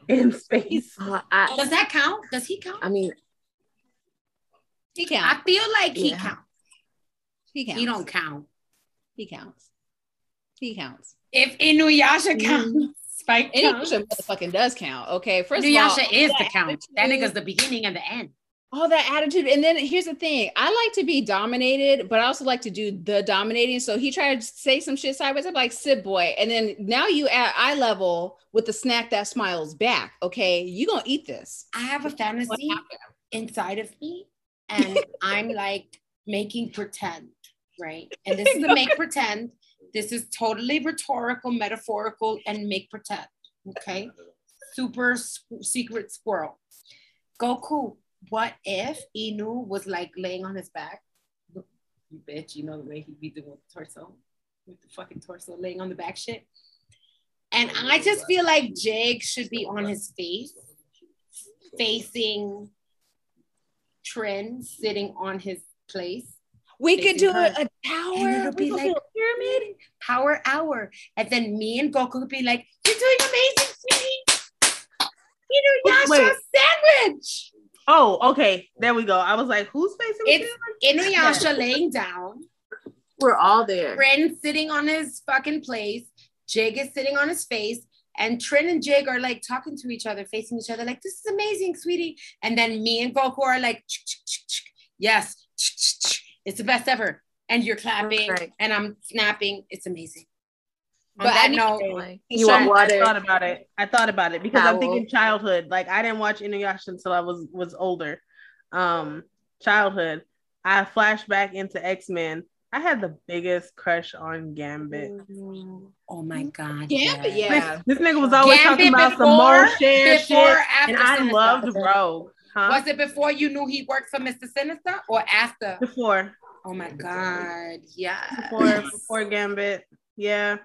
Speaker 3: In space. [laughs]
Speaker 4: Uh, I,
Speaker 2: Does that count? Does he count?
Speaker 4: I mean,
Speaker 1: He counts.
Speaker 2: I feel like he
Speaker 4: Yeah.
Speaker 2: counts.
Speaker 1: He counts.
Speaker 2: He don't count.
Speaker 1: He counts. He counts.
Speaker 2: If Inuyasha
Speaker 4: Mm.
Speaker 2: counts, Spike counts.
Speaker 1: Inuyasha motherfucking does count. Okay, first of all,
Speaker 2: Inuyasha is the count. That nigga's the beginning and the end.
Speaker 1: All that attitude. And then here's the thing: I like to be dominated, but I also like to do the dominating. So he tried to say some shit sideways. I'm like, "Sit boy," and then now you at eye level with the snack that smiles back. Okay, you gonna eat this?
Speaker 2: I have a fantasy inside of me, and [laughs] I'm like making pretend, right? And this is the make [laughs] pretend. This is totally rhetorical, metaphorical, and make pretend. Okay, super secret squirrel. Goku, what if Inu was like laying on his back? You bitch, you know the way he be doing with the torso, with the fucking torso laying on the back shit. And I just feel like Jake should be on his face, facing Trin, sitting on his place.
Speaker 1: We could do a,
Speaker 2: her.
Speaker 1: a tower.
Speaker 2: And it'll be like
Speaker 1: pyramid.
Speaker 2: power hour. And then me and Goku would be like, You're doing amazing, sweetie. You know, Yasha sandwich.
Speaker 3: Oh, okay. There we go. I was like, who's facing
Speaker 2: It's
Speaker 3: the
Speaker 2: Inuyasha [laughs] laying down,
Speaker 4: We're all there.
Speaker 2: Trin sitting on his fucking place, Jig is sitting on his face, and Trin and Jig are like talking to each other, facing each other, like, this is amazing, sweetie. And then me and Goku are like, yes, it's the best ever. And you're clapping,
Speaker 4: Right.
Speaker 2: and I'm snapping. It's amazing. On
Speaker 1: But I
Speaker 2: that
Speaker 1: need-
Speaker 2: note,
Speaker 4: Like, you want
Speaker 1: shot-
Speaker 3: I thought about it. I thought about it because I'm thinking childhood. Like I didn't watch Inuyasha until I was was older. Um, childhood. I flashed back into X Men. I had the biggest crush on Gambit.
Speaker 2: oh my God.
Speaker 1: Gambit,
Speaker 2: yes.
Speaker 1: yeah.
Speaker 3: This nigga was always
Speaker 2: Gambit
Speaker 3: talking about some
Speaker 2: before-
Speaker 3: more share shit,
Speaker 2: after
Speaker 3: and I
Speaker 2: Sinister?
Speaker 3: loved Rogue. Huh?
Speaker 2: Was it before you knew he worked for Mr. Sinister or after?
Speaker 3: before
Speaker 2: Oh my God. Yeah.
Speaker 3: before before Gambit? Yeah,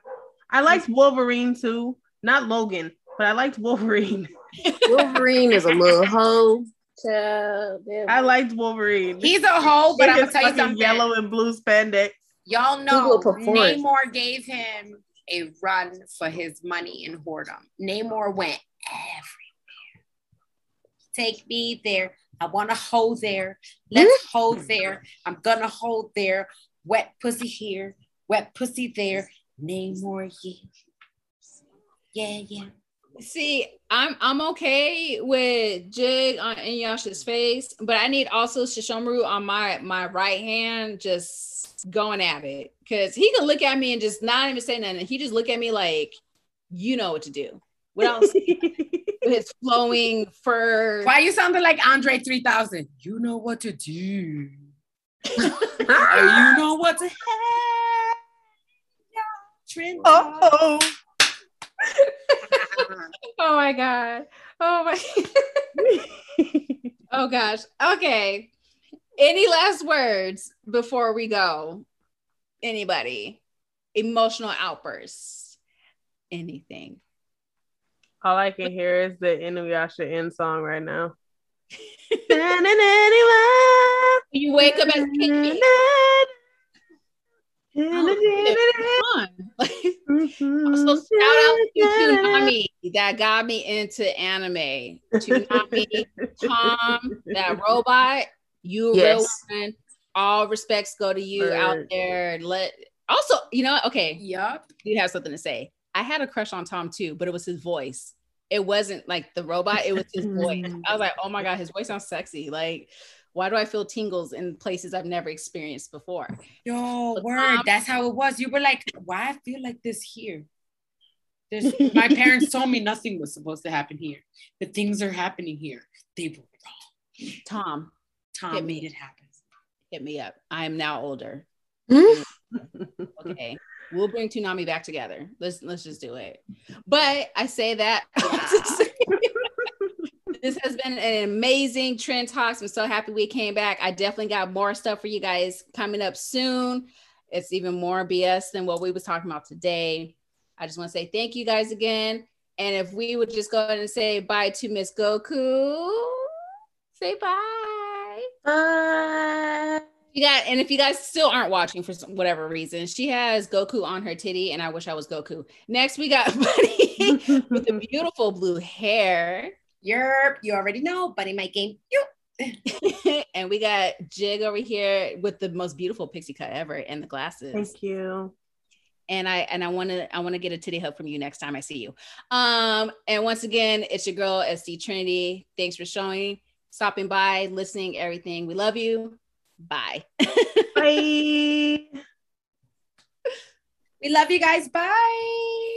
Speaker 3: I liked Wolverine too. Not Logan, but I liked Wolverine. [laughs]
Speaker 4: Wolverine is a little hoe. Child.
Speaker 3: I liked Wolverine.
Speaker 2: He's a hoe, but
Speaker 3: With
Speaker 2: I'm gonna
Speaker 3: his
Speaker 2: tell you something.
Speaker 3: Yellow and blue spandex.
Speaker 2: Y'all know
Speaker 4: perform.
Speaker 2: Namor gave him a run for his money in whoredom. Namor went everywhere. Take me there. I want to hold there. Let's hmm? hold there. I'm gonna hold there. Wet pussy here. Wet pussy there. Namor, yeah. Yeah, yeah.
Speaker 1: See, I'm I'm okay with Jig on Inuyasha's face, but I need also Sesshomaru on my my right hand, just going at it, because he can look at me and just not even say nothing. He just look at me like, you know what to do. Without [laughs] with his flowing fur.
Speaker 2: Why you sounding like Andre 3000? You know what to do. [laughs] you know what to have. Trend.
Speaker 3: oh, [laughs]
Speaker 1: Oh my god. Oh my. [laughs] oh gosh. Okay. Any last words before we go? Anybody? Emotional outbursts. Anything.
Speaker 3: all I can hear is the Inuyasha end song right now. [laughs]
Speaker 1: You wake up as a kid. [laughs] So shout out to Toonami that got me into anime. Toonami, Tom, that robot, you a real
Speaker 4: Yes.
Speaker 1: woman. All respects go to you out there. Let also, you know, okay,
Speaker 2: Yup.
Speaker 1: you have something to say. I had a crush on Tom too, but it was his voice. It wasn't like the robot, it was his voice. I was like, oh my God, his voice sounds sexy. Like, why do I feel tingles in places I've never experienced before?
Speaker 2: Yo,
Speaker 1: But
Speaker 2: word.
Speaker 1: Tom-
Speaker 2: That's how it was. You were like, why I feel like this here. There's, my parents told me nothing was supposed to happen here, but things are happening here. They were wrong.
Speaker 1: Tom,
Speaker 2: Tom
Speaker 1: Hit me.
Speaker 2: made it happen.
Speaker 1: hit me up. I am now older.
Speaker 4: Hmm? [laughs]
Speaker 1: Okay. We'll bring Toonami back together. Let's let's just do it. But I say that [laughs] [laughs] this has been an amazing trend talks. I'm so happy we came back. I definitely got more stuff for you guys coming up soon. It's even more BS than what we was talking about today. I just want to say thank you guys again. And if we would just go ahead and say bye to Miss Goku, say bye.
Speaker 4: Bye.
Speaker 1: You got, and if you guys still aren't watching for some, whatever reason, she has Goku on her titty, and I wish I was Goku. Next, we got [laughs] Buddy [laughs] with the beautiful blue hair,
Speaker 2: Yerp, you already know, buddy, my game. You. [laughs]
Speaker 1: and we got Jig over here with the most beautiful pixie cut ever and the glasses.
Speaker 3: Thank you.
Speaker 1: and I and I want to I want to get a titty hug from you next time I see you. Um, and once again, it's your girl SD Trinity. Thanks for showing, stopping by, listening, everything. We love you. Bye. [laughs]
Speaker 3: Bye. [laughs]
Speaker 2: We love you guys. Bye.